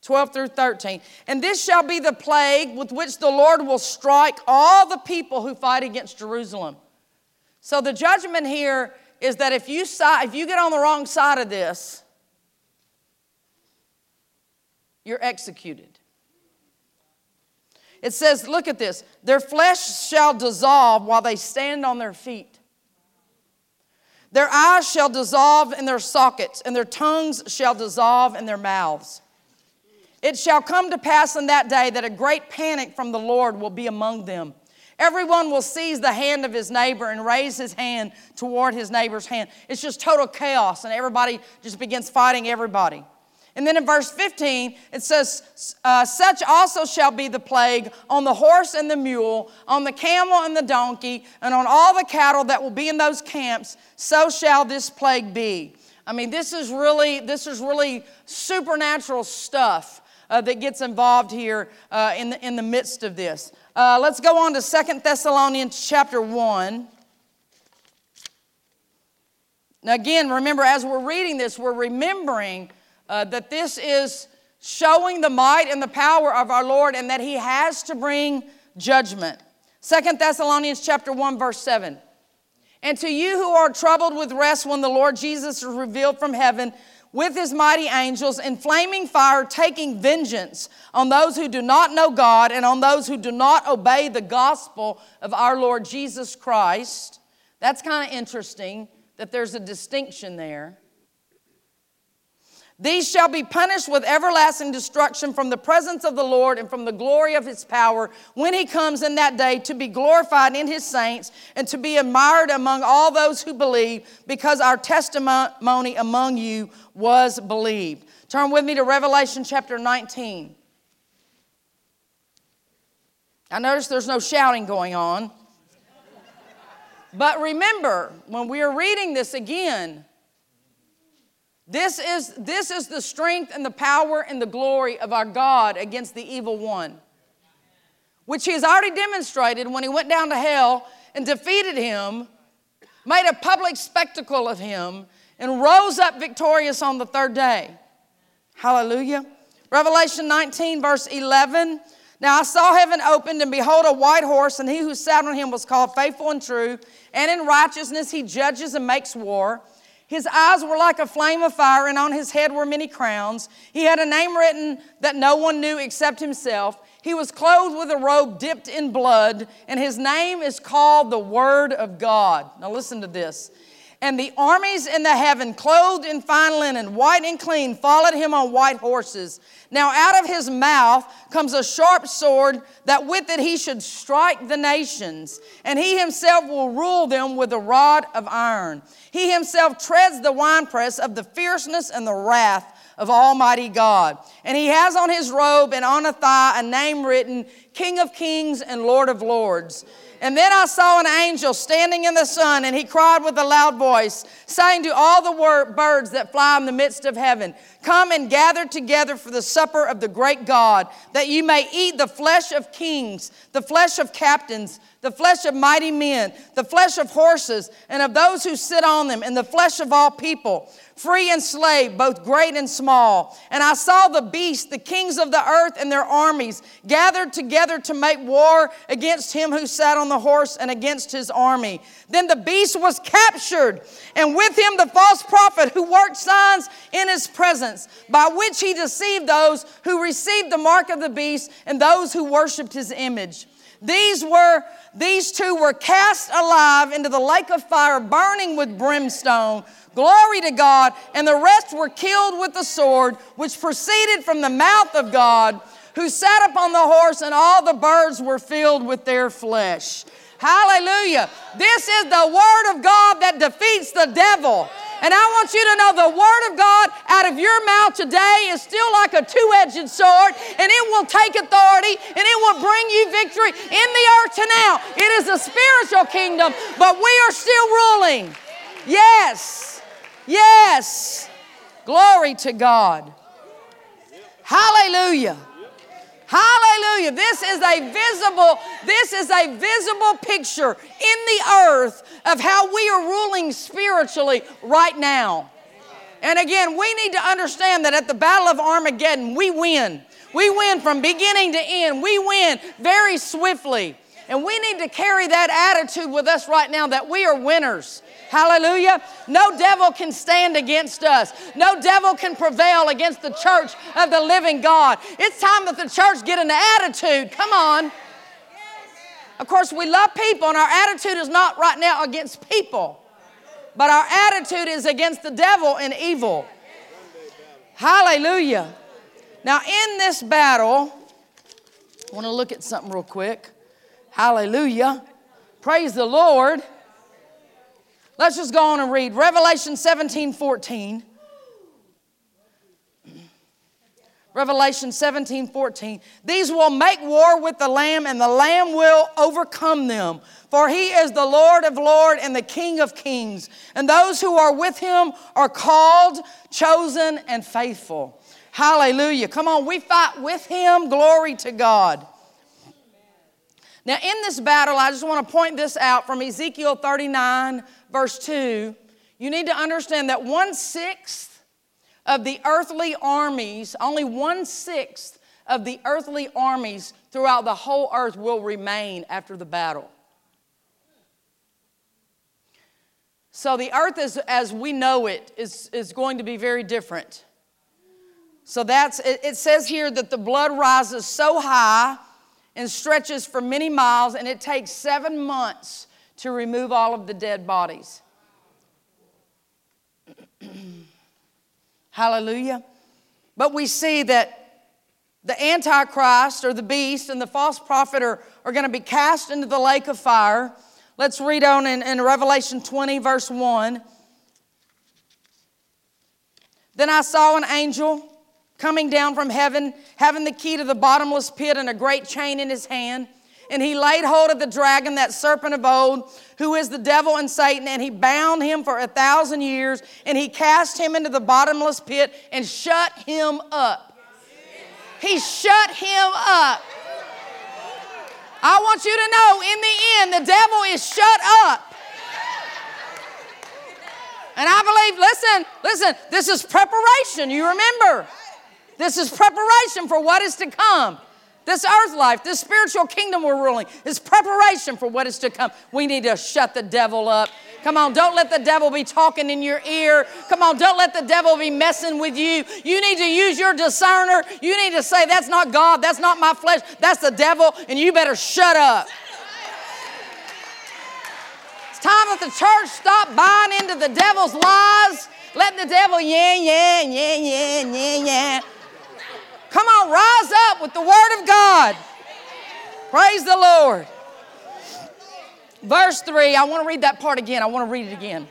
12 through 13. And this shall be the plague with which the Lord will strike all the people who fight against Jerusalem. So the judgment here is that if you, if you get on the wrong side of this, you're executed. It says, look at this their flesh shall dissolve while they stand on their feet. Their eyes shall dissolve in their sockets, and their tongues shall dissolve in their mouths. It shall come to pass in that day that a great panic from the Lord will be among them. Everyone will seize the hand of his neighbor and raise his hand toward his neighbor's hand. It's just total chaos, and everybody just begins fighting everybody. And then in verse 15, it says, uh, Such also shall be the plague on the horse and the mule, on the camel and the donkey, and on all the cattle that will be in those camps, so shall this plague be. I mean, this is really, this is really supernatural stuff uh, that gets involved here uh, in, the, in the midst of this. Uh, let's go on to Second Thessalonians chapter 1. Now, again, remember, as we're reading this, we're remembering uh, that this is showing the might and the power of our Lord and that He has to bring judgment. Second Thessalonians chapter 1, verse 7. And to you who are troubled with rest when the Lord Jesus is revealed from heaven with his mighty angels in flaming fire, taking vengeance on those who do not know God and on those who do not obey the gospel of our Lord Jesus Christ. That's kind of interesting that there's a distinction there. These shall be punished with everlasting destruction from the presence of the Lord and from the glory of his power when he comes in that day to be glorified in his saints and to be admired among all those who believe because our testimony among you was believed. Turn with me to Revelation chapter 19. I notice there's no shouting going on. But remember, when we are reading this again, this is, this is the strength and the power and the glory of our God against the evil one, which he has already demonstrated when he went down to hell and defeated him, made a public spectacle of him, and rose up victorious on the third day. Hallelujah. Revelation 19, verse 11. Now I saw heaven opened, and behold, a white horse, and he who sat on him was called faithful and true, and in righteousness he judges and makes war. His eyes were like a flame of fire, and on his head were many crowns. He had a name written that no one knew except himself. He was clothed with a robe dipped in blood, and his name is called the Word of God. Now, listen to this. And the armies in the heaven, clothed in fine linen, white and clean, followed him on white horses. Now, out of his mouth comes a sharp sword, that with it he should strike the nations, and he himself will rule them with a rod of iron. He himself treads the winepress of the fierceness and the wrath of Almighty God. And he has on his robe and on a thigh a name written King of Kings and Lord of Lords. And then I saw an angel standing in the sun, and he cried with a loud voice, saying to all the wor- birds that fly in the midst of heaven, Come and gather together for the supper of the great God, that you may eat the flesh of kings, the flesh of captains, the flesh of mighty men, the flesh of horses, and of those who sit on them, and the flesh of all people free and slave, both great and small. And I saw the beast, the kings of the earth and their armies, gathered together to make war against him who sat on the horse and against his army. Then the beast was captured, and with him the false prophet who worked signs in his presence, by which he deceived those who received the mark of the beast and those who worshiped his image. These were these two were cast alive into the lake of fire burning with brimstone Glory to God. And the rest were killed with the sword which proceeded from the mouth of God, who sat upon the horse, and all the birds were filled with their flesh. Hallelujah. This is the word of God that defeats the devil. And I want you to know the word of God out of your mouth today is still like a two edged sword, and it will take authority and it will bring you victory in the earth to now. It is a spiritual kingdom, but we are still ruling. Yes. Yes. Glory to God. Hallelujah. Hallelujah. This is a visible, this is a visible picture in the earth of how we are ruling spiritually right now. And again, we need to understand that at the Battle of Armageddon, we win. We win from beginning to end. We win very swiftly. And we need to carry that attitude with us right now that we are winners. Hallelujah. No devil can stand against us. No devil can prevail against the church of the living God. It's time that the church get an attitude. Come on. Of course, we love people, and our attitude is not right now against people, but our attitude is against the devil and evil. Hallelujah. Now, in this battle, I want to look at something real quick. Hallelujah. Praise the Lord. Let's just go on and read Revelation 17 14. Revelation 17 14. These will make war with the Lamb, and the Lamb will overcome them. For he is the Lord of lords and the King of kings. And those who are with him are called, chosen, and faithful. Hallelujah. Come on, we fight with him. Glory to God. Now, in this battle, I just want to point this out from Ezekiel 39, verse 2. You need to understand that one sixth of the earthly armies, only one sixth of the earthly armies throughout the whole earth will remain after the battle. So, the earth is, as we know it is, is going to be very different. So, that's, it, it says here that the blood rises so high and stretches for many miles, and it takes seven months to remove all of the dead bodies. Hallelujah. But we see that the Antichrist or the beast and the false prophet are, are going to be cast into the lake of fire. Let's read on in, in Revelation 20, verse 1. Then I saw an angel coming down from heaven, having the key to the bottomless pit and a great chain in his hand. And he laid hold of the dragon, that serpent of old, who is the devil and Satan, and he bound him for a thousand years, and he cast him into the bottomless pit and shut him up. He shut him up. I want you to know in the end, the devil is shut up. And I believe, listen, listen, this is preparation. You remember. This is preparation for what is to come. This earth life, this spiritual kingdom we're ruling, is preparation for what is to come. We need to shut the devil up. Come on, don't let the devil be talking in your ear. Come on, don't let the devil be messing with you. You need to use your discerner. You need to say, That's not God, that's not my flesh, that's the devil, and you better shut up. It's time that the church stop buying into the devil's lies, letting the devil, yeah, yeah, yeah, yeah, yeah, yeah. Come on, rise up with the Word of God. Praise the Lord. Verse 3, I want to read that part again. I want to read it again.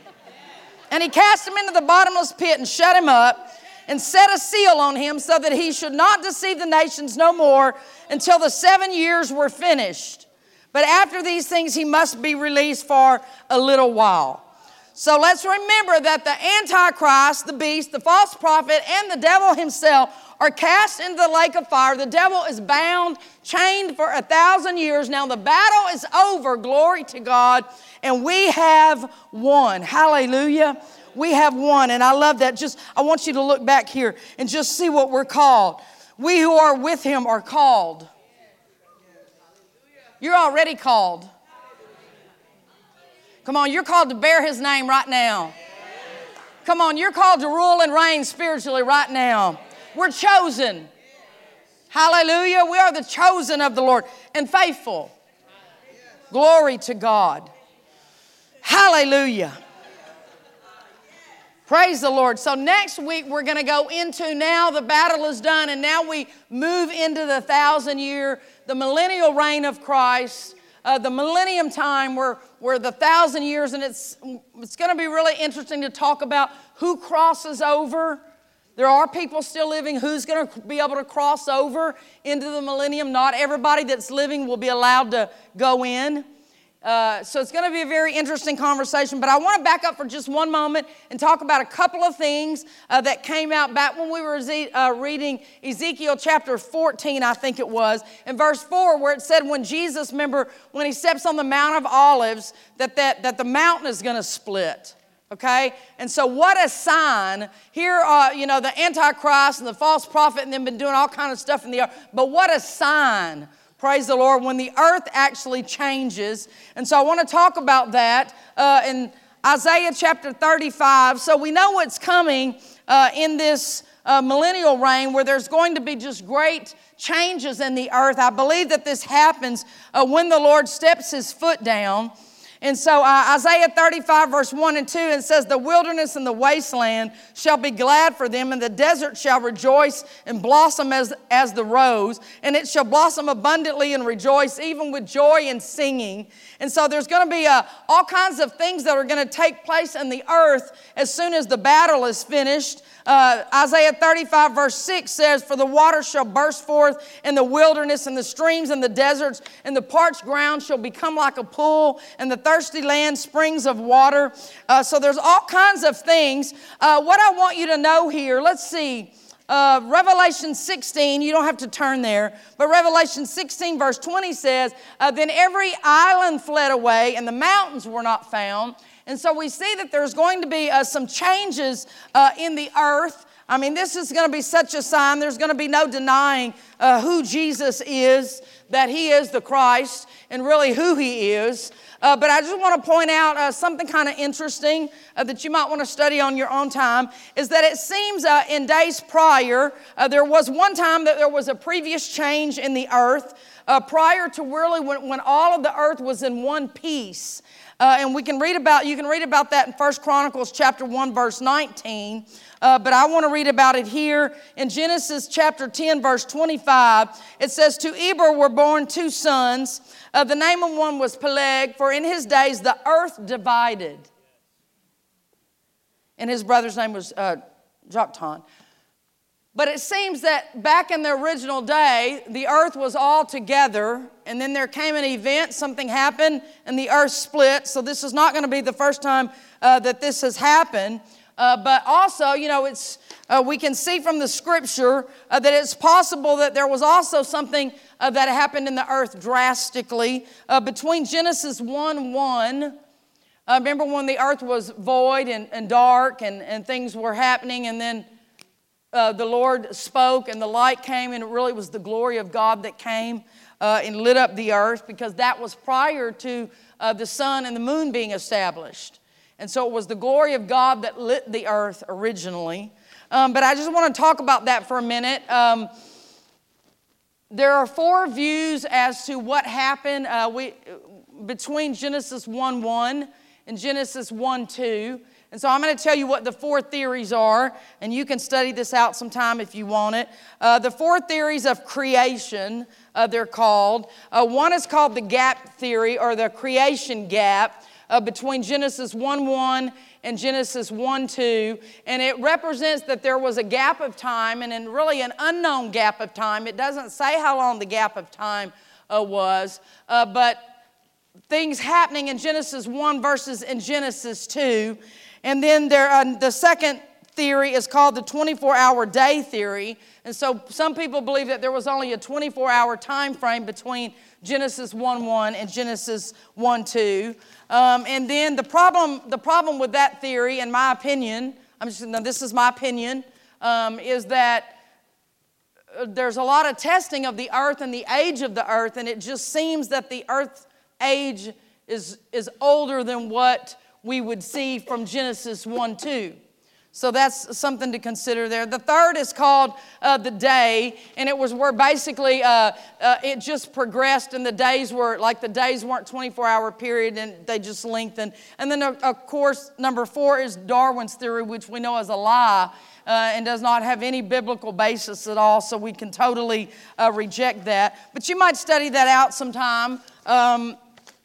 And he cast him into the bottomless pit and shut him up and set a seal on him so that he should not deceive the nations no more until the seven years were finished. But after these things, he must be released for a little while. So let's remember that the Antichrist, the beast, the false prophet, and the devil himself are cast into the lake of fire. The devil is bound, chained for a thousand years. Now the battle is over, glory to God, and we have won. Hallelujah. We have won. And I love that. Just, I want you to look back here and just see what we're called. We who are with him are called. You're already called. Come on, you're called to bear his name right now. Come on, you're called to rule and reign spiritually right now. We're chosen. Hallelujah. We are the chosen of the Lord and faithful. Glory to God. Hallelujah. Praise the Lord. So, next week we're going to go into now the battle is done, and now we move into the thousand year, the millennial reign of Christ, uh, the millennium time where, where the thousand years, and it's, it's going to be really interesting to talk about who crosses over. There are people still living who's going to be able to cross over into the millennium. Not everybody that's living will be allowed to go in. Uh, so it's going to be a very interesting conversation, but I want to back up for just one moment and talk about a couple of things uh, that came out back when we were uh, reading Ezekiel chapter 14, I think it was, in verse 4, where it said, when Jesus, remember, when he steps on the Mount of Olives, that, that, that the mountain is going to split. Okay? And so, what a sign. Here, are you know, the Antichrist and the false prophet and them been doing all kind of stuff in the earth, but what a sign Praise the Lord, when the earth actually changes. And so I want to talk about that uh, in Isaiah chapter 35. So we know what's coming uh, in this uh, millennial reign where there's going to be just great changes in the earth. I believe that this happens uh, when the Lord steps his foot down. And so uh, Isaiah 35, verse 1 and 2, it says, The wilderness and the wasteland shall be glad for them, and the desert shall rejoice and blossom as, as the rose, and it shall blossom abundantly and rejoice, even with joy and singing. And so there's going to be uh, all kinds of things that are going to take place in the earth as soon as the battle is finished. Uh, Isaiah 35, verse 6 says, For the waters shall burst forth in the wilderness, and the streams in the deserts, and the parched ground shall become like a pool, and the thirsty land springs of water. Uh, so there's all kinds of things. Uh, what I want you to know here, let's see. Uh, Revelation 16, you don't have to turn there, but Revelation 16, verse 20 says, uh, Then every island fled away, and the mountains were not found. And so we see that there's going to be uh, some changes uh, in the earth. I mean, this is going to be such a sign. There's going to be no denying uh, who Jesus is, that he is the Christ, and really who he is. Uh, but I just want to point out uh, something kind of interesting uh, that you might want to study on your own time is that it seems uh, in days prior, uh, there was one time that there was a previous change in the earth prior to really when, when all of the earth was in one piece. Uh, and we can read about, you can read about that in First Chronicles chapter 1, verse 19. Uh, but I want to read about it here in Genesis chapter 10, verse 25. It says, To Eber were born two sons. Uh, the name of one was Peleg, for in his days the earth divided. And his brother's name was uh, Joktan. But it seems that back in the original day, the earth was all together, and then there came an event, something happened, and the earth split. So this is not going to be the first time uh, that this has happened. Uh, but also, you know, it's, uh, we can see from the scripture uh, that it's possible that there was also something uh, that happened in the earth drastically. Uh, between Genesis 1 1, remember when the earth was void and, and dark and, and things were happening, and then uh, the Lord spoke and the light came, and it really was the glory of God that came uh, and lit up the earth because that was prior to uh, the sun and the moon being established. And so it was the glory of God that lit the earth originally. Um, but I just want to talk about that for a minute. Um, there are four views as to what happened uh, we, between Genesis 1 1 and Genesis 1 2. And so I'm going to tell you what the four theories are, and you can study this out sometime if you want it. Uh, the four theories of creation, uh, they're called. Uh, one is called the gap theory or the creation gap uh, between Genesis 1 1 and Genesis 1 2. And it represents that there was a gap of time, and in really an unknown gap of time. It doesn't say how long the gap of time uh, was, uh, but things happening in Genesis 1 versus in Genesis 2. And then there, uh, the second theory is called the 24 hour day theory. And so some people believe that there was only a 24 hour time frame between Genesis 1 1 and Genesis 1 2. Um, and then the problem, the problem with that theory, in my opinion, I'm just, now this is my opinion, um, is that uh, there's a lot of testing of the earth and the age of the earth, and it just seems that the earth age is, is older than what we would see from Genesis 1 2. So that's something to consider there. The third is called uh, the day, and it was where basically uh, uh, it just progressed, and the days were like the days weren't 24 hour period, and they just lengthened. And then, of course, number four is Darwin's theory, which we know is a lie. Uh, and does not have any biblical basis at all, so we can totally uh, reject that. But you might study that out sometime. Um,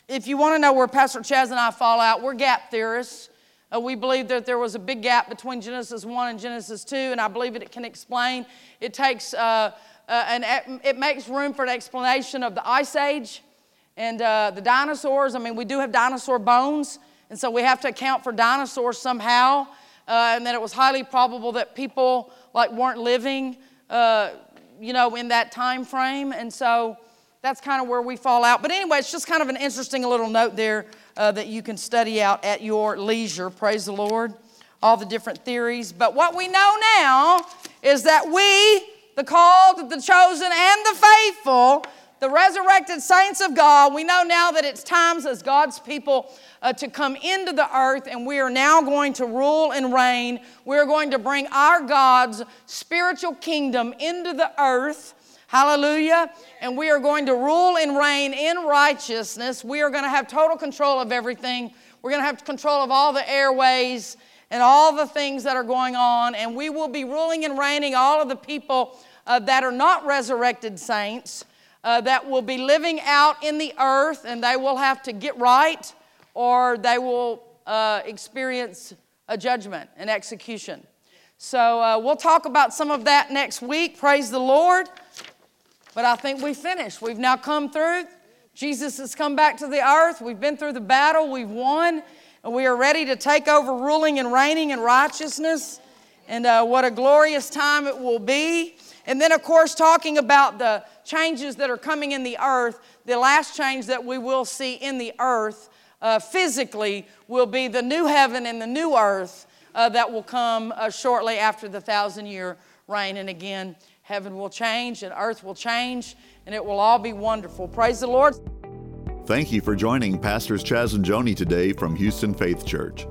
if you want to know where Pastor Chaz and I fall out, we're gap theorists. Uh, we believe that there was a big gap between Genesis 1 and Genesis 2, and I believe it can explain. It takes uh, uh, an, it makes room for an explanation of the Ice Age and uh, the dinosaurs. I mean, we do have dinosaur bones, and so we have to account for dinosaurs somehow. Uh, and that it was highly probable that people like weren't living, uh, you know, in that time frame, and so that's kind of where we fall out. But anyway, it's just kind of an interesting little note there uh, that you can study out at your leisure. Praise the Lord. All the different theories. But what we know now is that we, the called, the chosen, and the faithful, the resurrected saints of God, we know now that it's times as God's people uh, to come into the earth, and we are now going to rule and reign. We're going to bring our God's spiritual kingdom into the earth. Hallelujah. And we are going to rule and reign in righteousness. We are going to have total control of everything. We're going to have control of all the airways and all the things that are going on. And we will be ruling and reigning all of the people uh, that are not resurrected saints uh, that will be living out in the earth and they will have to get right or they will uh, experience a judgment and execution. So uh, we'll talk about some of that next week. Praise the Lord. But I think we finished. We've now come through. Jesus has come back to the earth. We've been through the battle. We've won. And we are ready to take over ruling and reigning in righteousness. And uh, what a glorious time it will be. And then, of course, talking about the changes that are coming in the earth, the last change that we will see in the earth uh, physically will be the new heaven and the new earth uh, that will come uh, shortly after the thousand year reign. And again, Heaven will change and earth will change, and it will all be wonderful. Praise the Lord. Thank you for joining Pastors Chaz and Joni today from Houston Faith Church.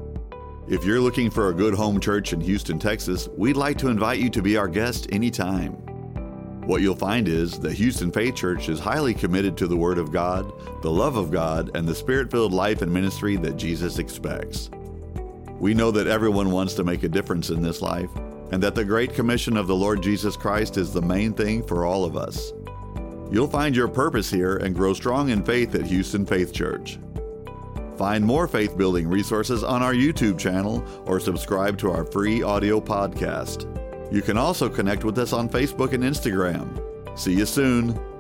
If you're looking for a good home church in Houston, Texas, we'd like to invite you to be our guest anytime. What you'll find is that Houston Faith Church is highly committed to the Word of God, the love of God, and the spirit filled life and ministry that Jesus expects. We know that everyone wants to make a difference in this life, and that the Great Commission of the Lord Jesus Christ is the main thing for all of us. You'll find your purpose here and grow strong in faith at Houston Faith Church. Find more faith building resources on our YouTube channel or subscribe to our free audio podcast. You can also connect with us on Facebook and Instagram. See you soon.